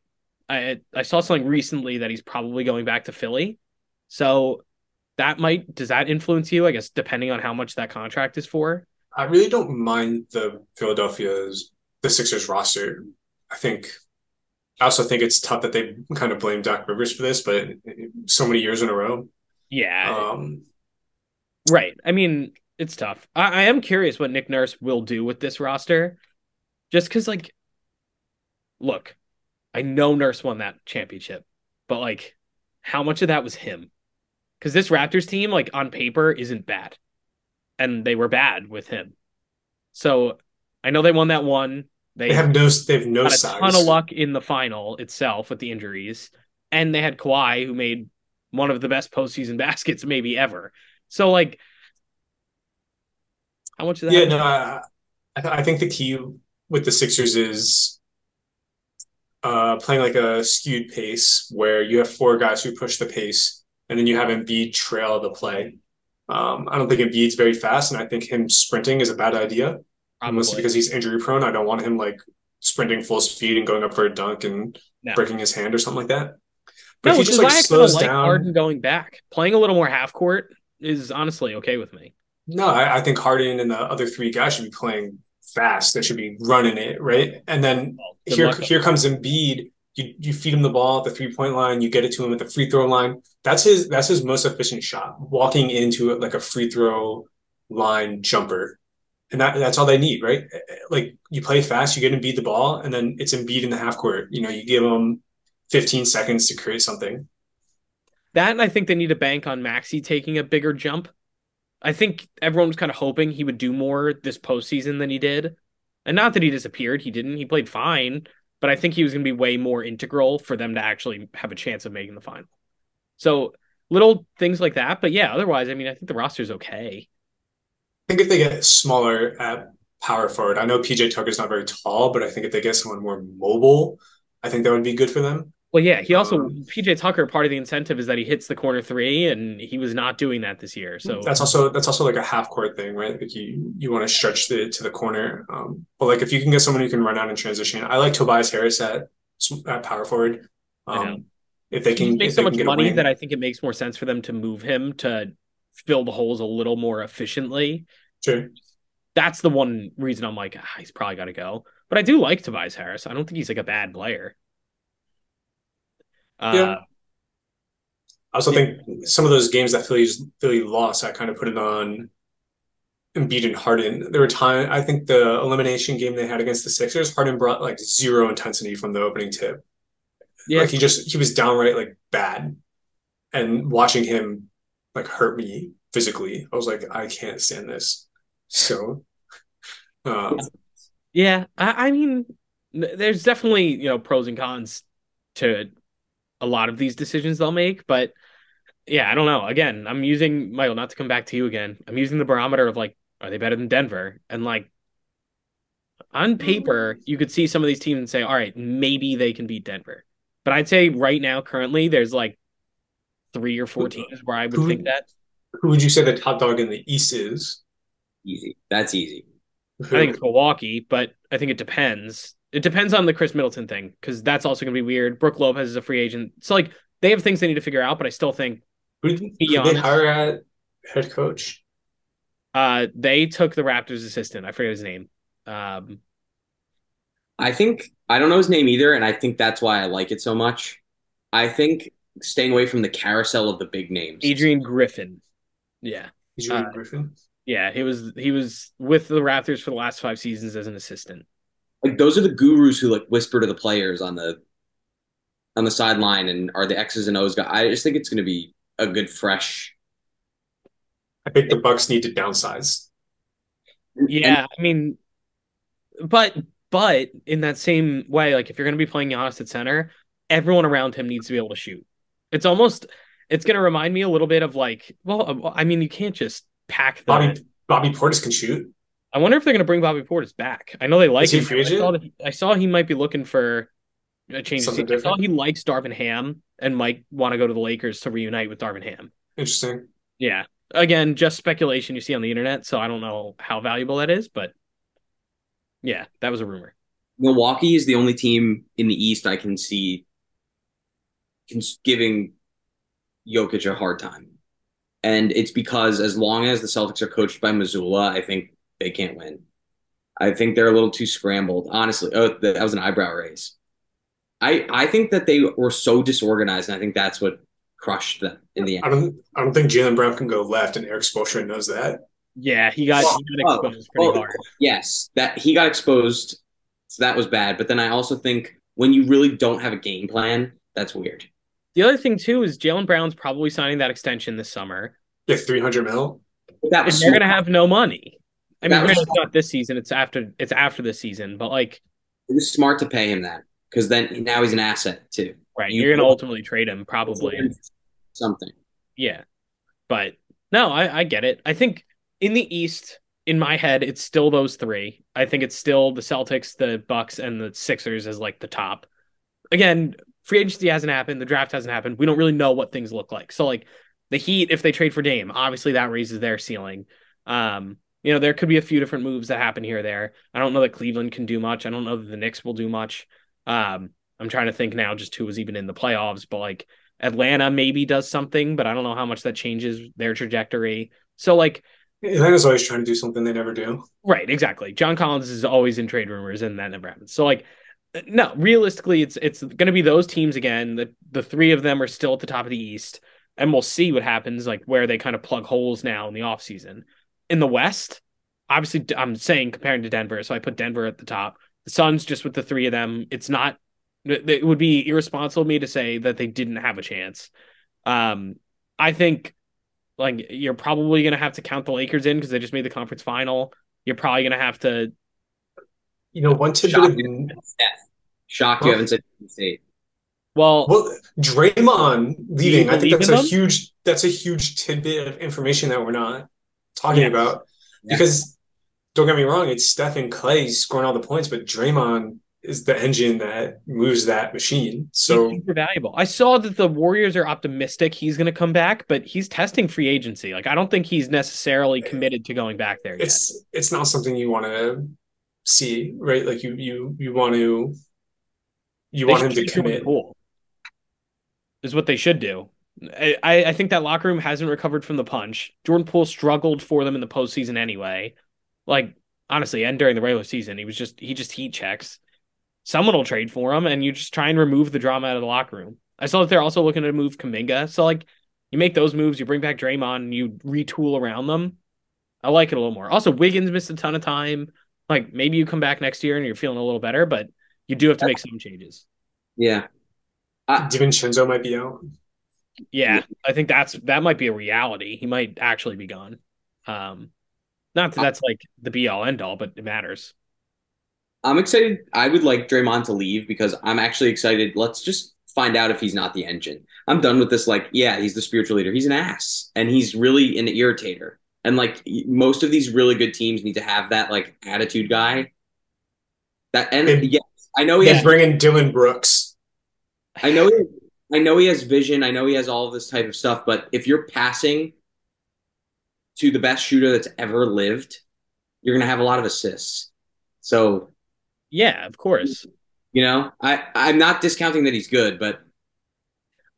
I I saw something recently that he's probably going back to Philly. So that might does that influence you? I guess depending on how much that contract is for. I really don't mind the Philadelphia's the Sixers roster. I think I also think it's tough that they kind of blame Doc Rivers for this, but so many years in a row. Yeah, Um, right. I mean it's tough. I, I am curious what Nick Nurse will do with this roster, just because like, look, I know Nurse won that championship, but like, how much of that was him? Because this Raptors team, like on paper, isn't bad, and they were bad with him. So I know they won that one. They, they have no they have no had a size. ton of luck in the final itself with the injuries, and they had Kawhi, who made one of the best postseason [LAUGHS] baskets maybe ever. So like, how much of that? Yeah, no, I I think the key with the Sixers is uh, playing like a skewed pace where you have four guys who push the pace, and then you have Embiid trail the play. Um, I don't think Embiid's very fast, and I think him sprinting is a bad idea. Probably. Mostly because he's injury prone. I don't want him like sprinting full speed and going up for a dunk and No. breaking his hand or something like that. But No, if he which just is like why I slows like down, Harden going back. Playing a little more half court is honestly okay with me. no, I, I think Harden and the other three guys should be playing fast. They should be running it right, and then good here here comes Embiid. You you feed him the ball at the three point line. You get it to him at the free throw line. That's his that's his most efficient shot. Walking into it like a free throw line jumper, and that that's all they need, right? Eh, eh, like you play fast, you get Embiid the ball, and then it's Embiid in the half court. You know, you give him 15 seconds to create something. That and I think they need to bank on Maxey taking a bigger jump. I think everyone was kind of hoping he would do more this postseason than he did. And not that he disappeared, he didn't. He played fine, but I think he was going to be way more integral for them to actually have a chance of making the final. So little things like that. But yeah, otherwise, I mean, I think the roster's okay. I think if they get smaller at power forward, I know PJ Tucker's not very tall, but I think if they get someone more mobile, I think that would be good for them. Well, yeah, he also Um, PJ Tucker. Part of the incentive is that he hits the corner three, and he was not doing that this year. So that's also that's also like a half court thing, right? Like you you want to stretch the to the corner, um, but like if you can get someone who can run out in transition, I like Tobias Harris at at power forward. Um, if they he can makes so much money that I think it makes more sense for them to move him to fill the holes a little more efficiently. Sure. That's the one reason I'm like, ah, he's probably got to go. But I do like Tobias Harris. I don't think he's like a bad player. Uh, Yeah. I also think some of those games that Philly's Philly lost, I kind of put it on Embiid and Harden. There were time I think the elimination game they had against the Sixers, Harden brought like zero intensity from the opening tip. yeah, Like he just he was downright like bad. And watching him like hurt me physically. I was like, I can't stand this. So [LAUGHS] um yeah. I, I mean, there's definitely you know pros and cons to a lot of these decisions they'll make, but yeah, I don't know. Again, I'm using Michael not to come back to you again. I'm using the barometer of like, are they better than Denver? And like on mm-hmm. paper, you could see some of these teams and say, all right, maybe they can beat Denver. But I'd say right now, currently, there's like three or four teams where I would Who- think that. who would you say the top dog in the East is? Easy. That's easy. I think it's Milwaukee, but I think it depends. It depends on the Khris Middleton thing because that's also going to be weird. Brook Lopez is a free agent, so like they have things they need to figure out. But I still think who did be they honest. hire at head coach? uh they took the Raptors assistant. I forget his name. Um, I think I don't know his name either, and I think that's why I like it so much. I think staying away from the carousel of the big names. Adrian Griffin. Yeah, Adrian Uh, Griffin. yeah. He was he was with the Raptors for the last five seasons as an assistant. Like those are the gurus who like whisper to the players on the on the sideline and are the X's and O's guy. I just think it's going to be a good fresh. I think the Bucks need to downsize. Yeah, I mean, but but in that same way, like if you're going to be playing Giannis at center, everyone around him needs to be able to shoot. It's almost it's going to remind me a little bit of like, well, I mean, you can't just pack the. Bobby Bobby Portis can shoot. I wonder if they're going to bring Bobby Portis back. I know they like him. I saw, that he, I saw he might be looking for a change. Of Something. I saw he likes Darvin Ham and might want to go to the Lakers to reunite with Darvin Ham. Interesting. Yeah. Again, just speculation you see on the internet, so I don't know how valuable that is, but yeah, that was a rumor. Milwaukee is the only team in the East I can see giving Jokic a hard time. And it's because as long as the Celtics are coached by Mazzulla, I think they can't win. I think they're a little too scrambled, honestly. Oh, that was an eyebrow raise. I I think that they were so disorganized, and I think that's what crushed them in the end. I end. don't I don't think Jaylen Brown can go left, and Erik Spoelstra knows that. Yeah, he got, he got Oh, exposed pretty oh, hard. Yes, that he got exposed, so that was bad. But then I also think when you really don't have a game plan, that's weird. The other thing too is Jaylen Brown's probably signing that extension this summer, Yeah, three hundred mil. But that and they're gonna have no money. I mean, was granted, it's not this season; it's after it's after the season. But like, It was smart to pay him that because then now he's an asset too. right, You- you're gonna ultimately trade him probably. something. Yeah. But no, I, I get it. I think in the East, in my head, it's still those three. I think it's still the Celtics, the Bucks, and the Sixers as like the top. Again, free agency hasn't happened, the draft hasn't happened. We don't really know what things look like. So like The Heat, if they trade for Dame, obviously that raises their ceiling. Um, you know, there could be a few different moves that happen here or there. I don't know that Cleveland can do much. I don't know that the Knicks will do much. Um, I'm trying to think now just who was even in the playoffs, but like Atlanta maybe does something, but I don't know how much that changes their trajectory. So like Atlanta's always trying to do something they never do. Right, exactly. John Collins is always in trade rumors, and that never happens. So like, no, realistically, it's it's going to be those teams again. The the three of them are still at the top of the East, and we'll see what happens, like where they kind of plug holes now in the offseason. In the West, obviously, I'm saying comparing to Denver, so I put Denver at the top. The Suns, just with the three of them, it's not. It would be irresponsible of me to say that they didn't have a chance. Um, I think like you're probably gonna have to count the Lakers in because they just made the conference final. You're probably gonna have to. You know, one tidbit Shocked of you haven't said Shocked you haven't said State. Well, well, Draymond leaving. I think that's a them? huge. That's a huge tidbit of information that we're not talking Yes. about Yeah. because don't get me wrong, it's Steph and Klay scoring all the points, but Draymond is the engine that moves that machine. So he's valuable. I saw that the Warriors are optimistic he's going to come back, but he's testing free agency. Like I don't think he's necessarily committed to going back there yet. it's it's not something you want to see, right? Like you you you want to you They want him to commit. Is what they should do. I, I I think that locker room hasn't recovered from the punch. Jordan Poole struggled for them in the postseason anyway. Like honestly, and during the regular season, he was just he just heat checks. Someone will trade for him, and you just try and remove the drama out of the locker room. I saw that they're also looking to move Kuminga. So like you make those moves, you bring back Draymond, and you retool around them. I like it a little more. Also, Wiggins missed a ton of time. Like maybe you come back next year and you're feeling a little better, but you do have to make some changes. Yeah. DiVincenzo might be out. Yeah, I think that's that might be a reality. He might actually be gone. Um, not that that's like the be all end all, but it matters. I'm excited. I would like Draymond to leave because I'm actually excited. Let's just find out if he's not the engine. I'm done with this. Like, yeah, he's the spiritual leader. He's an ass, and he's really an irritator. And like most of these really good teams need to have that like attitude guy. That and And- yes, I know He's has. bringing Dillon Brooks. I know. He, I know he has vision. I know he has all of this type of stuff. But if you're passing to the best shooter that's ever lived, you're gonna have a lot of assists. So Yeah, of course. You know, I I'm not discounting that he's good, but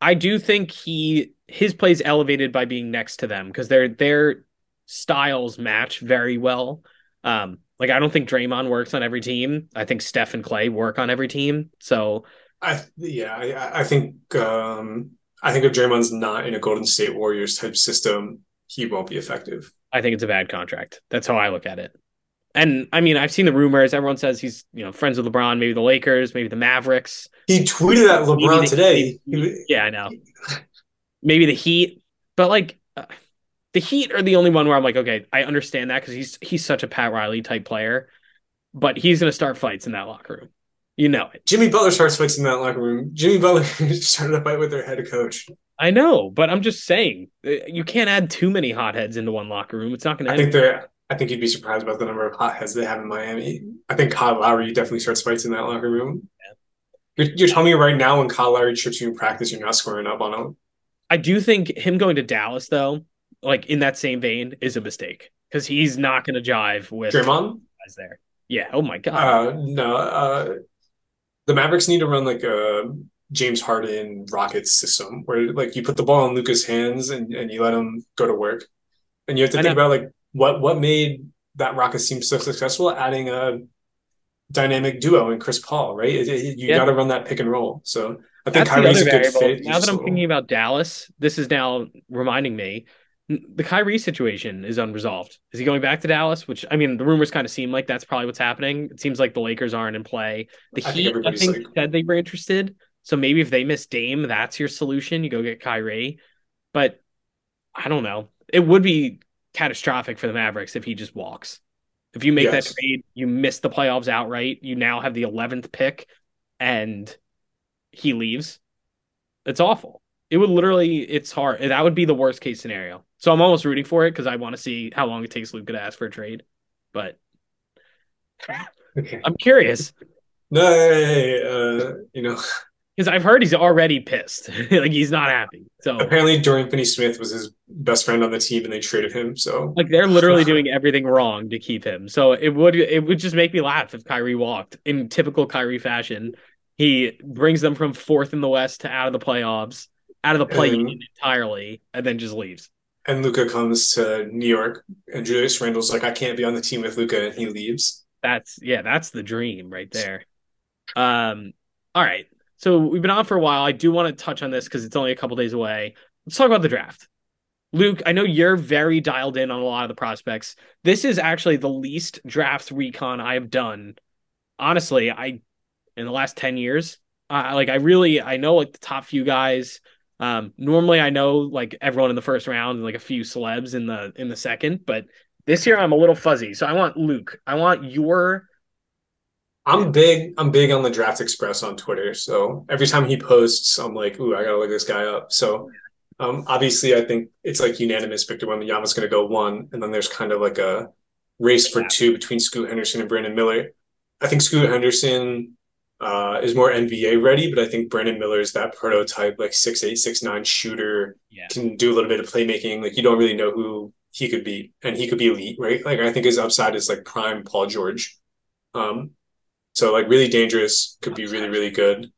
I do think he his plays elevated by being next to them because their their styles match very well. Um, like I don't think Draymond works on every team. I think Steph and Klay work on every team. So I yeah, I, I think um, I think if Draymond's not in a Golden State Warriors type system, he won't be effective. I think it's a bad contract. That's how I look at it. And I mean, I've seen the rumors. Everyone says he's you know friends with LeBron, maybe the Lakers, maybe the Mavericks. He tweeted at LeBron the- today. He- yeah, I know. Maybe the Heat, but like uh, the Heat are the only one where I'm like, okay, I understand that because he's he's such a Pat Riley type player, but he's gonna start fights in that locker room. You know it. Jimmy Butler starts fights in that locker room. Jimmy Butler [LAUGHS] started a fight with their head coach. I know, but I'm just saying uh, you can't add too many hotheads into one locker room. It's not gonna. I think they're. I think you'd be surprised about the number of hotheads they have in Miami. I think Kyle Lowry definitely starts fights in that locker room. You're, you're telling me right now when Kyle Lowry trips you in practice, you're not squaring up on him. I do think him going to Dallas though, like in that same vein, is a mistake because he's not gonna jive with Draymond? guys there. Yeah. Oh my god. Uh, no. Uh, the Mavericks need to run like a James Harden Rockets system where like you put the ball in Luka's hands and, and you let him go to work. And you have to I think know. about like what what made that Rockets team so successful, adding a dynamic duo in Chris Paul, right? It- it- you Yeah. got to run that pick and roll. So I think the Kyrie's a good fit. Now that I'm thinking about Dallas, this is now reminding me the Kyrie situation is unresolved. Is he going back to Dallas? Which I mean, the rumors kind of seem like that's probably what's happening. It seems like the Lakers aren't in play. The I think Heat, I think, like- said they were interested. So maybe if they miss Dame, that's your solution. You go get Kyrie. But I don't know. It would be catastrophic for the Mavericks if he just walks. If you make Yes. that trade, you miss the playoffs outright. You now have the 11th pick and he leaves. It's awful. It would literally, it's hard. That would be the worst case scenario. So I'm almost rooting for it because I want to see how long it takes Luka to ask for a trade. But okay. I'm curious. No, hey, hey, uh, you know, [LAUGHS] Because I've heard he's already pissed. [LAUGHS] like he's not happy. So apparently Dorian Finney-Smith was his best friend on the team, and they traded him. So like they're literally [LAUGHS] doing everything wrong to keep him. So it would it would just make me laugh if Kyrie walked in typical Kyrie fashion. He brings them from fourth in the West to out of the playoffs, out of the play And- entirely, and then just leaves. And Luka comes to New York, and Julius Randle's like, I can't be on the team with Luka, and he leaves. That's yeah, that's the dream right there. Um, all right. So we've been on for a while. I do want to touch on this because it's only a couple days away. Let's talk about the draft. Luke, I know you're very dialed in on a lot of the prospects. This is actually the least draft recon I have done. Honestly, I in the last 10 years. Uh, like I really I know like the top few guys. Um, normally I know like everyone in the first round and like a few celebs in the in the second, but this year I'm a little fuzzy. So I want Luke. I want your I'm big. I'm big on the Draft Express on Twitter. So every time he posts, I'm like, "Ooh, I gotta look this guy up." So um, obviously, I think it's like unanimous. Victor Wembanyama's going to go one, and then there's kind of like a race for two between Scoot Henderson and Brandon Miller. I think Scoot Henderson uh, is more NBA ready, but I think Brandon Miller is that prototype, like six eight, six nine shooter, Yeah. can do a little bit of playmaking. Like you don't really know who he could be, and he could be elite, right? Like I think his upside is like prime Paul George. Um, so like really dangerous, could be really really good.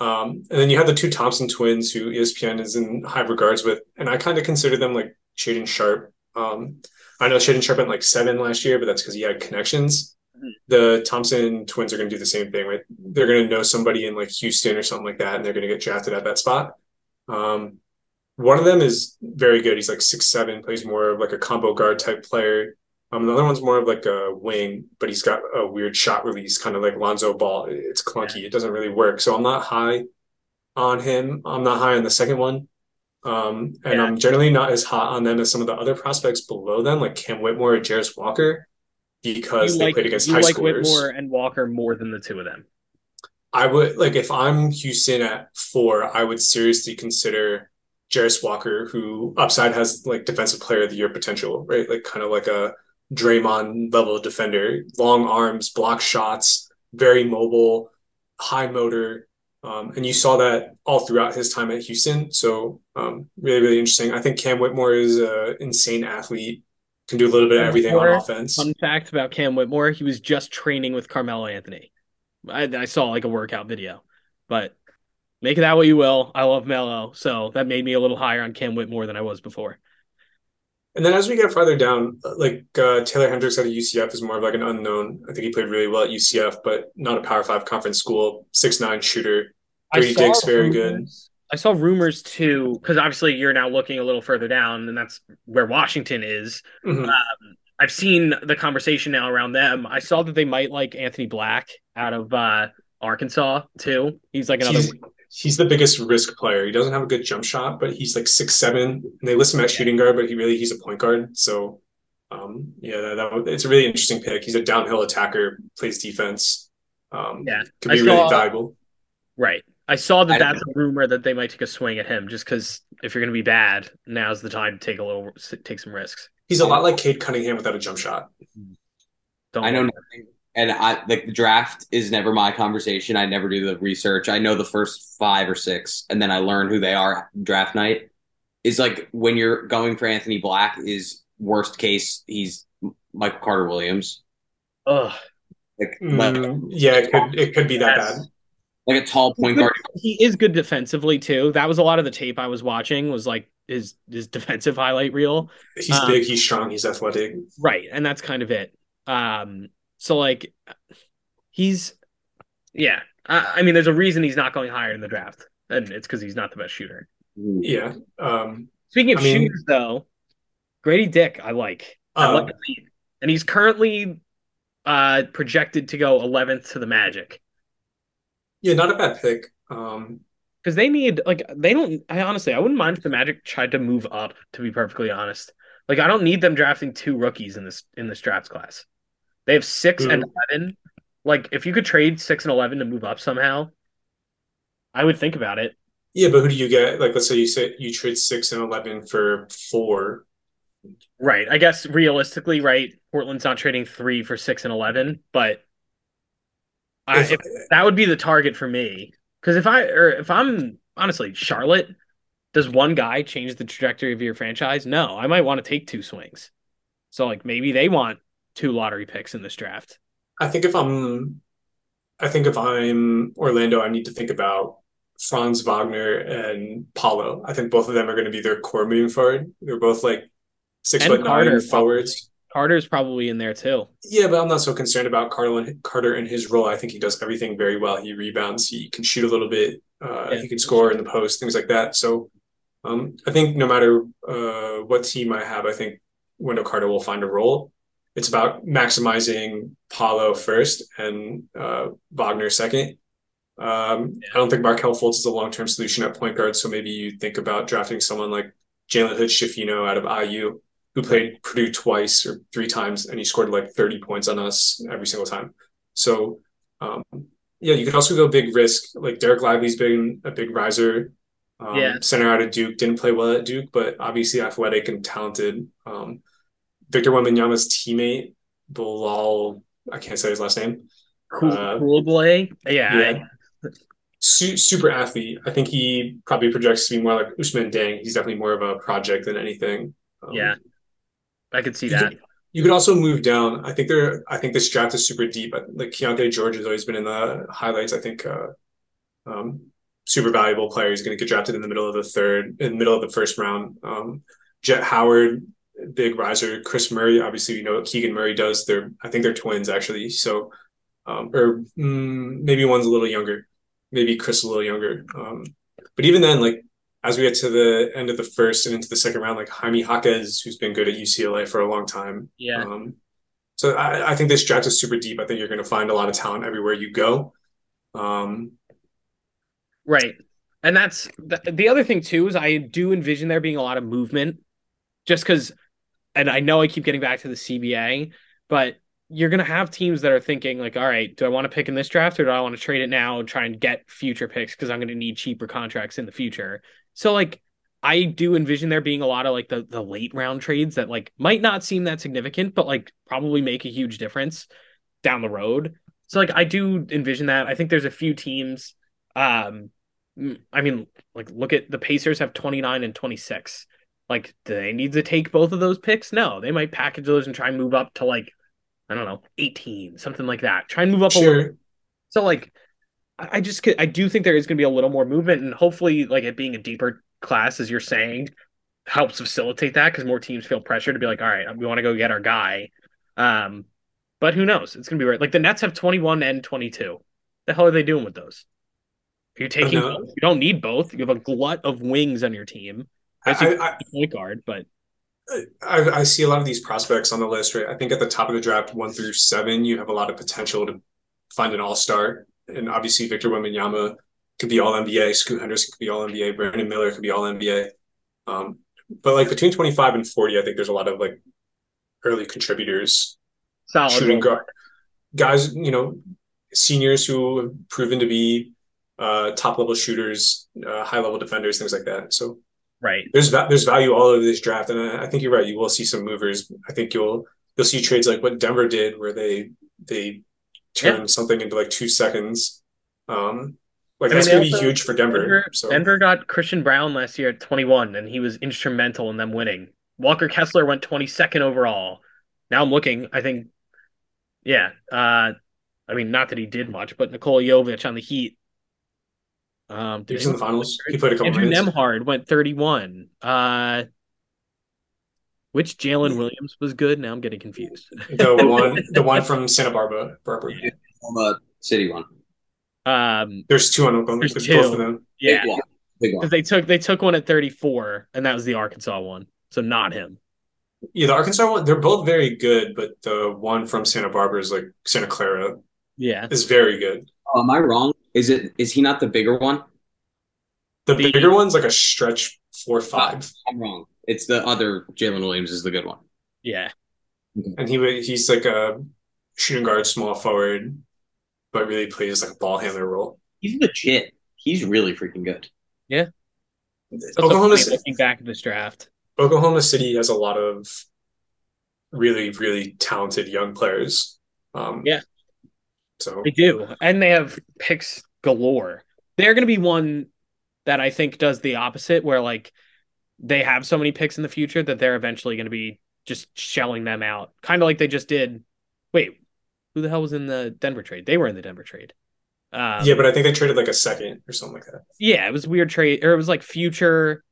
Um, and then you have the two Thompson twins, who ESPN is in high regards with, and I kind of consider them like Shaedon Sharpe. Um, I know Shaedon Sharpe went like seven last year, but that's because he had connections. The Thompson twins are going to do the same thing, right? They're going to know somebody in like Houston or something like that, and they're going to get drafted at that spot. Um, one of them is very good. He's like six seven, plays more of like a combo guard type player. Um, the other one's more of like a wing, but he's got a weird shot release, kind of like Lonzo Ball. It's clunky. It doesn't really work. So I'm not high on him. I'm not high on the second one. Um, and Yeah. I'm generally not as hot on them as some of the other prospects below them, like Cam Whitmore or Jarace Walker, because you they like played against you high like schoolers. Whitmore and Walker more than the two of them. I would like if I'm Houston at four, I would seriously consider Jarace Walker, who upside has like defensive player of the year potential, right? Like kind of like a Draymond level defender, long arms, block shots, very mobile, high motor. Um, and you saw that all throughout his time at Houston. So um, really, really interesting. I think Cam Whitmore is an insane athlete, can do a little bit of everything on offense. Fun fact about Cam Whitmore: he was just training with Carmelo Anthony. I, I saw like a workout video, but make it that what you will. I love Melo, so that made me a little higher on Cam Whitmore than I was before. And then as we get farther down, like uh, Taylor Hendricks at UCF is more of like an unknown. I think he played really well at UCF, but not a Power Five conference school. Six nine shooter. Saw Dick's very good. I saw rumors too, because obviously you're now looking a little further down, and that's where Washington is. Mhm. I've seen the conversation now around them. I saw that they might like Anthony Black out of uh, Arkansas too. He's like another. He's, he's the biggest risk player. He doesn't have a good jump shot, but he's like six seven, and they list him at shooting guard, but he really he's a point guard. So, um, yeah, that, that, it's a really interesting pick. He's a downhill attacker, plays defense. Um, Yeah. could be really valuable. Right. I saw that I don't that's a rumor that they might take a swing at him just because if you're going to be bad, now's the time to take a little, take some risks. He's a lot like Cade Cunningham without a jump shot. Don't I know nothing, and I like the draft is never my conversation. I never do the research. I know the first five or six, and then I learn who they are draft night. Is like when you're going for Anthony Black. Is worst case he's Michael Carter Williams, Ugh. like like, Mm, yeah, it could it could be that bad. Like a tall point guard. [LAUGHS] He is good defensively too. That was a lot of the tape I was watching was like his his [LAUGHS] defensive highlight reel. He's Um, big, he's strong, he's athletic. Right, and that's kind of it. Um, so like, he's, yeah. I, I mean, there's a reason he's not going higher in the draft, and it's because he's not the best shooter. Yeah. Um, Speaking of I mean- shooters, though, Grady Dick, I like. I uh, like the lead. and he's currently uh projected to go 11th to the Magic yeah, not a bad pick. Um, because they need like they don't. I honestly, I wouldn't mind if the Magic tried to move up. To be perfectly honest, like I don't need them drafting two rookies in this in this draft class. They have six and eleven. Like if you could trade six and eleven to move up somehow, I would think about it. yeah, but who do you get? Like, let's say you say you trade six and eleven for four. Right. I guess realistically, right, Portland's not trading three for six and eleven, but I, If- that would be the target for me. Because if I or if I'm honestly Charlotte, does one guy change the trajectory of your franchise? No, I might want to take two swings. So like maybe they want two lottery picks in this draft. I think if I'm, I think if I'm Orlando, I need to think about Franz Wagner and Paolo. I think both of them are going to be their core moving forward. They're both like six And foot Carter, nine forwards. Carter's probably in there too. Yeah, but I'm not so concerned about Carter and Carter and his role. I think he does everything very well. He rebounds. He can shoot a little bit. Uh, Yeah. he can score in the post, things like that. So, um, I think no matter uh, what team I have, I think Wendell Carter will find a role. It's about maximizing Paolo first and uh, Wagner second. Um, I don't think Markelle Fultz is a long term solution at point guard. So maybe you think about drafting someone like Jalen Hood Schifino out of IU who played Purdue twice or three times, and he scored like 30 points on us every single time. So, um, yeah, you could also go big risk. Like Dereck Lively's been a big riser. Um, Yeah. Center out of Duke didn't play well at Duke, but obviously athletic and talented. Um, Victor Wembanyama's teammate, Bilal, I can't say his last name. Cool, Uh, cool. Yeah, yeah. Su- super athlete. I think he probably projects to be more like Ousmane Dieng. He's definitely more of a project than anything. Um, yeah. I could see you that. could- You could also move down. I think there. I think this draft is super deep. Like Keyonte George has always been in the highlights. I think uh, um, super valuable player. He's going to get drafted in the middle of the third, in the middle of the first round. Um, Jett Howard, big riser. Kris Murray. Obviously, you know what Keegan Murray does. They're. I think they're twins actually. So, um, or mm, maybe one's a little younger. Maybe Chris a little younger. Um, but even then, like as we get to the end of the first and into the second round, like Jaime Jaquez, who's been good at UCLA for a long time. Yeah. Um, so I, I think this draft is super deep. I think you're going to find a lot of talent everywhere you go. Um, Right. And that's the, the other thing too is I do envision there being a lot of movement just cuz and I know I keep getting back to the CBA, but you're going to have teams that are thinking like, all right, do I want to pick in this draft or do I want to trade it now and try and get future picks because I'm going to need cheaper contracts in the future. So like I do envision there being a lot of like the the late round trades that like might not seem that significant but like probably make a huge difference down the road. So like I do envision that. I think there's a few teams um I mean like look at the Pacers have 29 and 26. Like do they need to take both of those picks? No, they might package those and try and move up to like I don't know, 18, something like that. Try and move up a little sure. so like, I just I do think there is going to be a little more movement, and hopefully, like it being a deeper class, as you're saying, helps facilitate that because more teams feel pressure to be like, all right, we want to go get our guy. Um, but who knows? It's going to be right. Like the Nets have 21 and 22. The hell are they doing with those? Are you taking? You don't need both. You have a glut of wings on your team. I, I, point guard, but I, I see a lot of these prospects on the list, right? I think at the top of the draft, one through seven, you have a lot of potential to find an all star. And obviously, Victor Wembanyama could be all NBA, Scoot Henderson could be all NBA, Brandon Miller could be all NBA. Um, but like between 25 and 40, I think there's a lot of like early contributors, solid. shooting guard guys, you know, seniors who have proven to be uh, top level shooters, uh, high level defenders, things like that. So Right. there's va- there's value all over this draft, and I, I think you're right. You will see some movers. I think you'll you'll see trades like what Denver did, where they they turned Yeah. something into like two seconds. Um, like I that's mean, gonna they be huge for Denver. Denver, so Denver got Christian Braun last year at 21, and he was instrumental in them winning. Walker Kessler went 22nd overall. Now I'm looking. I think, yeah. Uh, I mean, not that he did much, but Nikola Jovic on the Heat. Um, he was in the finals. He played a couple Andrew minutes. Nembhard went 31. Uh, which Jalen Williams was good? Now I'm getting confused. The [LAUGHS] one the one from Santa Barbara. Barbara. Oklahoma City one. Um, There's two on Oklahoma. There's There's, two. both of them. yeah, Big one. Big because they took they took one at 34, and that was the Arkansas one, so not him. Yeah, the Arkansas one. They're both very good, but the one from Santa Barbara is like Santa Clara Yeah, is very good. Oh, am I wrong? Is it? Is he not the bigger one? The The- bigger one's like a stretch four five, I'm wrong. It's the other Jalen Williams is the good one. yeah. and he he's like a shooting guard, small forward, but really plays like a ball handler role. He's legit. He's really freaking good. That's Oklahoma City, looking back at this draft. Oklahoma City has a lot of really really talented young players. Um, Yeah. So They do, and they have picks galore. they're going to be one that I think does the opposite, where like they have so many picks in the future that they're eventually going to be just shelling them out, kind of like they just did. Wait, who the hell was in the Denver trade? They were in the Denver trade. Um, yeah, but I think they traded like a second or something like that. Yeah, it was weird trade, or it was like future.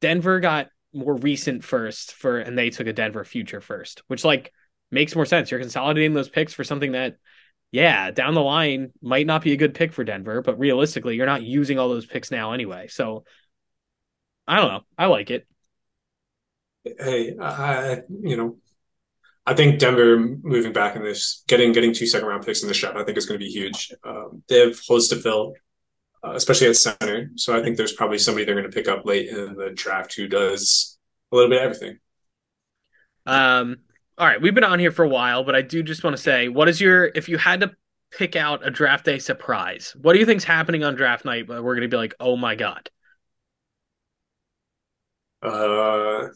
Denver got more recent first for, and they took a Denver future first, which like makes more sense. You're consolidating those picks for something that, yeah, down the line might not be a good pick for Denver, but realistically, you're not using all those picks now anyway. So I don't know. I like it. Hey, I you know, I think Denver moving back in this, getting getting two second round picks in this draft, I think is going to be huge. Um, they have holes to fill, uh, especially at center. So I think there's probably somebody they're going to pick up late in the draft who does a little bit of everything. Um, all right, we've been on here for a while, but I do just want to say, what is your if you had to pick out a draft day surprise, what do you think's happening on draft night? We're going to be like, oh my god. Uh,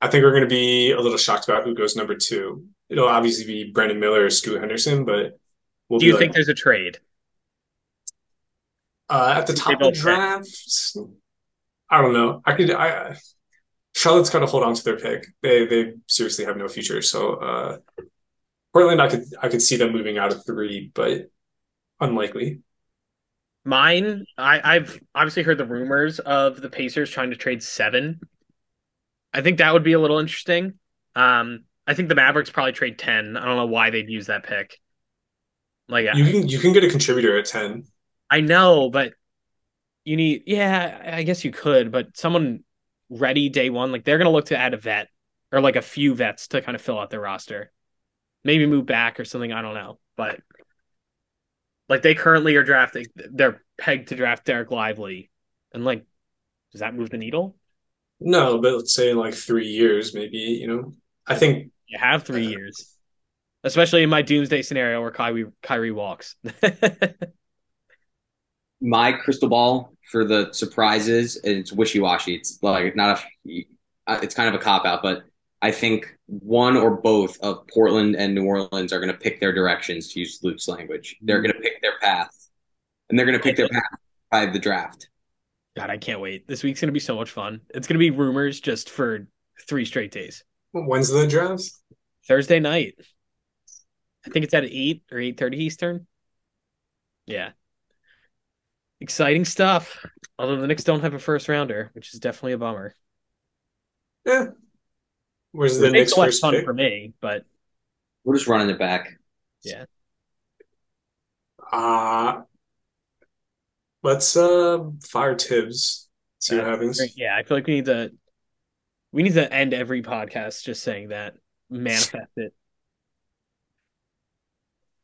I think we're going to be a little shocked about who goes number two. It'll obviously be Brandon Miller or Scoot Henderson, but we'll do you like, think there's a trade? Uh, at the top of the draft, I don't know. I could. I Charlotte's got to hold on to their pick. They they seriously have no future. So uh, Portland, I could I could see them moving out of three, but unlikely. Mine, I, I've obviously heard the rumors of the Pacers trying to trade seven. I think that would be a little interesting. Um, I think the Mavericks probably trade ten. I don't know why they'd use that pick. Like you can you can get a contributor at ten. I know, but you need yeah, I guess you could, but someone ready day one. Like they're gonna look to add a vet or like a few vets to kind of fill out their roster. Maybe move back or something. I don't know, but like they currently are drafting. They're pegged to draft Dereck Lively, and like, does that move the needle? No, but let's say in like three years, maybe. You know, I think you have three uh, years, especially in my doomsday scenario where Kyrie Kyrie walks. [LAUGHS] my crystal ball for the surprises it's wishy-washy it's like not a it's kind of a cop out but i think one or both of portland and new orleans are going to pick their directions to use luke's language. They're going to pick their path and they're going to pick their path by the draft. God i can't wait. This week's going to be so much fun. It's going to be rumors just for three straight days. When's the draft? Thursday night. I think it's at 8 or 8.30 eastern. Yeah. Exciting stuff. Although the Knicks don't have a first rounder, which is definitely a bummer. Yeah. Where's the Knicks first fun pick? for me, but we're just running it back. Yeah. Uh let's uh fire Thibs. See what happens. Yeah, I feel like we need to we need to end every podcast just saying that. Manifest it.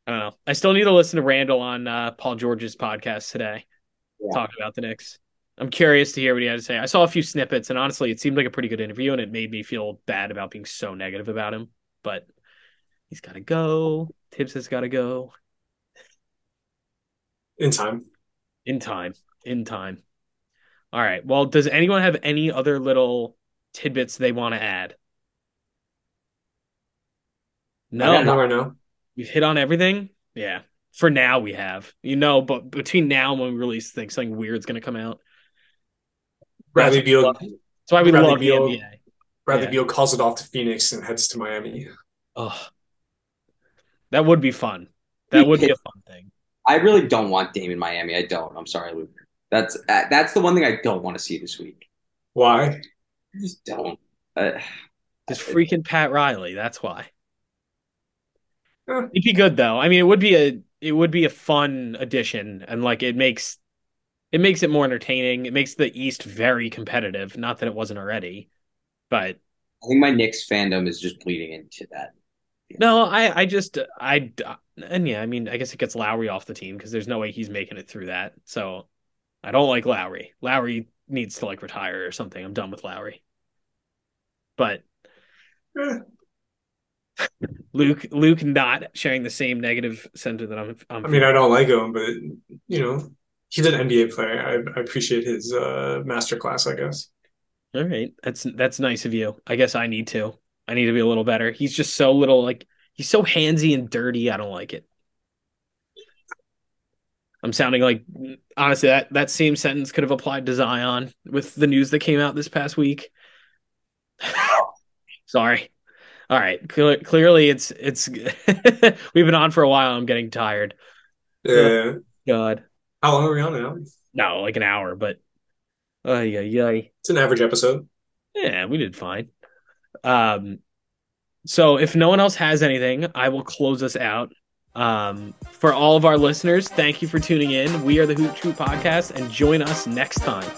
I don't know. I still need to listen to Randle on uh, Paul George's podcast today yeah. talking about the Knicks. I'm curious to hear what he had to say. I saw a few snippets, and honestly, it seemed like a pretty good interview, and it made me feel bad about being so negative about him. But he's got to go. Thibs has got to go. In time. In time. In time. All right. Well, does anyone have any other little tidbits they want to add? No, no, no. We've hit on everything. Yeah for now we have you know but between now and when we release things something weird's going to come out bradley beal that's why we bradley love beal, the NBA. bradley yeah. beal calls it off to phoenix and heads to miami. Oh that would be fun. That would be a fun thing. I really don't want dame in miami. I don't. I'm sorry luke. That's uh, that's the one thing i don't want to see this week. Why? I just don't. Uh, just freaking pat riley that's why. It'd be good though. I mean, it would be a it would be a fun addition and like it makes it makes it more entertaining. It makes the East very competitive. Not that it wasn't already, but I think my Knicks fandom is just bleeding into that. No, I I just I and yeah, I mean, I guess it gets Lowry off the team because there's no way he's making it through that. So I don't like Lowry. Lowry needs to like retire or something. I'm done with Lowry. But. [SIGHS] Luke Luke not sharing the same negative sentiment that I'm. I'm i mean, I don't like him, but you know, he's an NBA player. I, I appreciate his uh, masterclass. I guess. All right, that's that's nice of you. I guess I need to. I need to be a little better. He's just so little, like he's so handsy and dirty. I don't like it. I'm sounding like honestly that that same sentence could have applied to Zion with the news that came out this past week. [LAUGHS] Sorry. All right. Cle- clearly, it's it's [LAUGHS] we've been on for a while. I'm getting tired. Yeah. God, How long are we on now? no, like an hour, but uh, yeah, yeah, It's an average episode. yeah, we did fine. Um, so if no one else has anything, I will close us out. Um, for all of our listeners, thank you for tuning in. We are the Hoop Troop Podcast, and join us next time.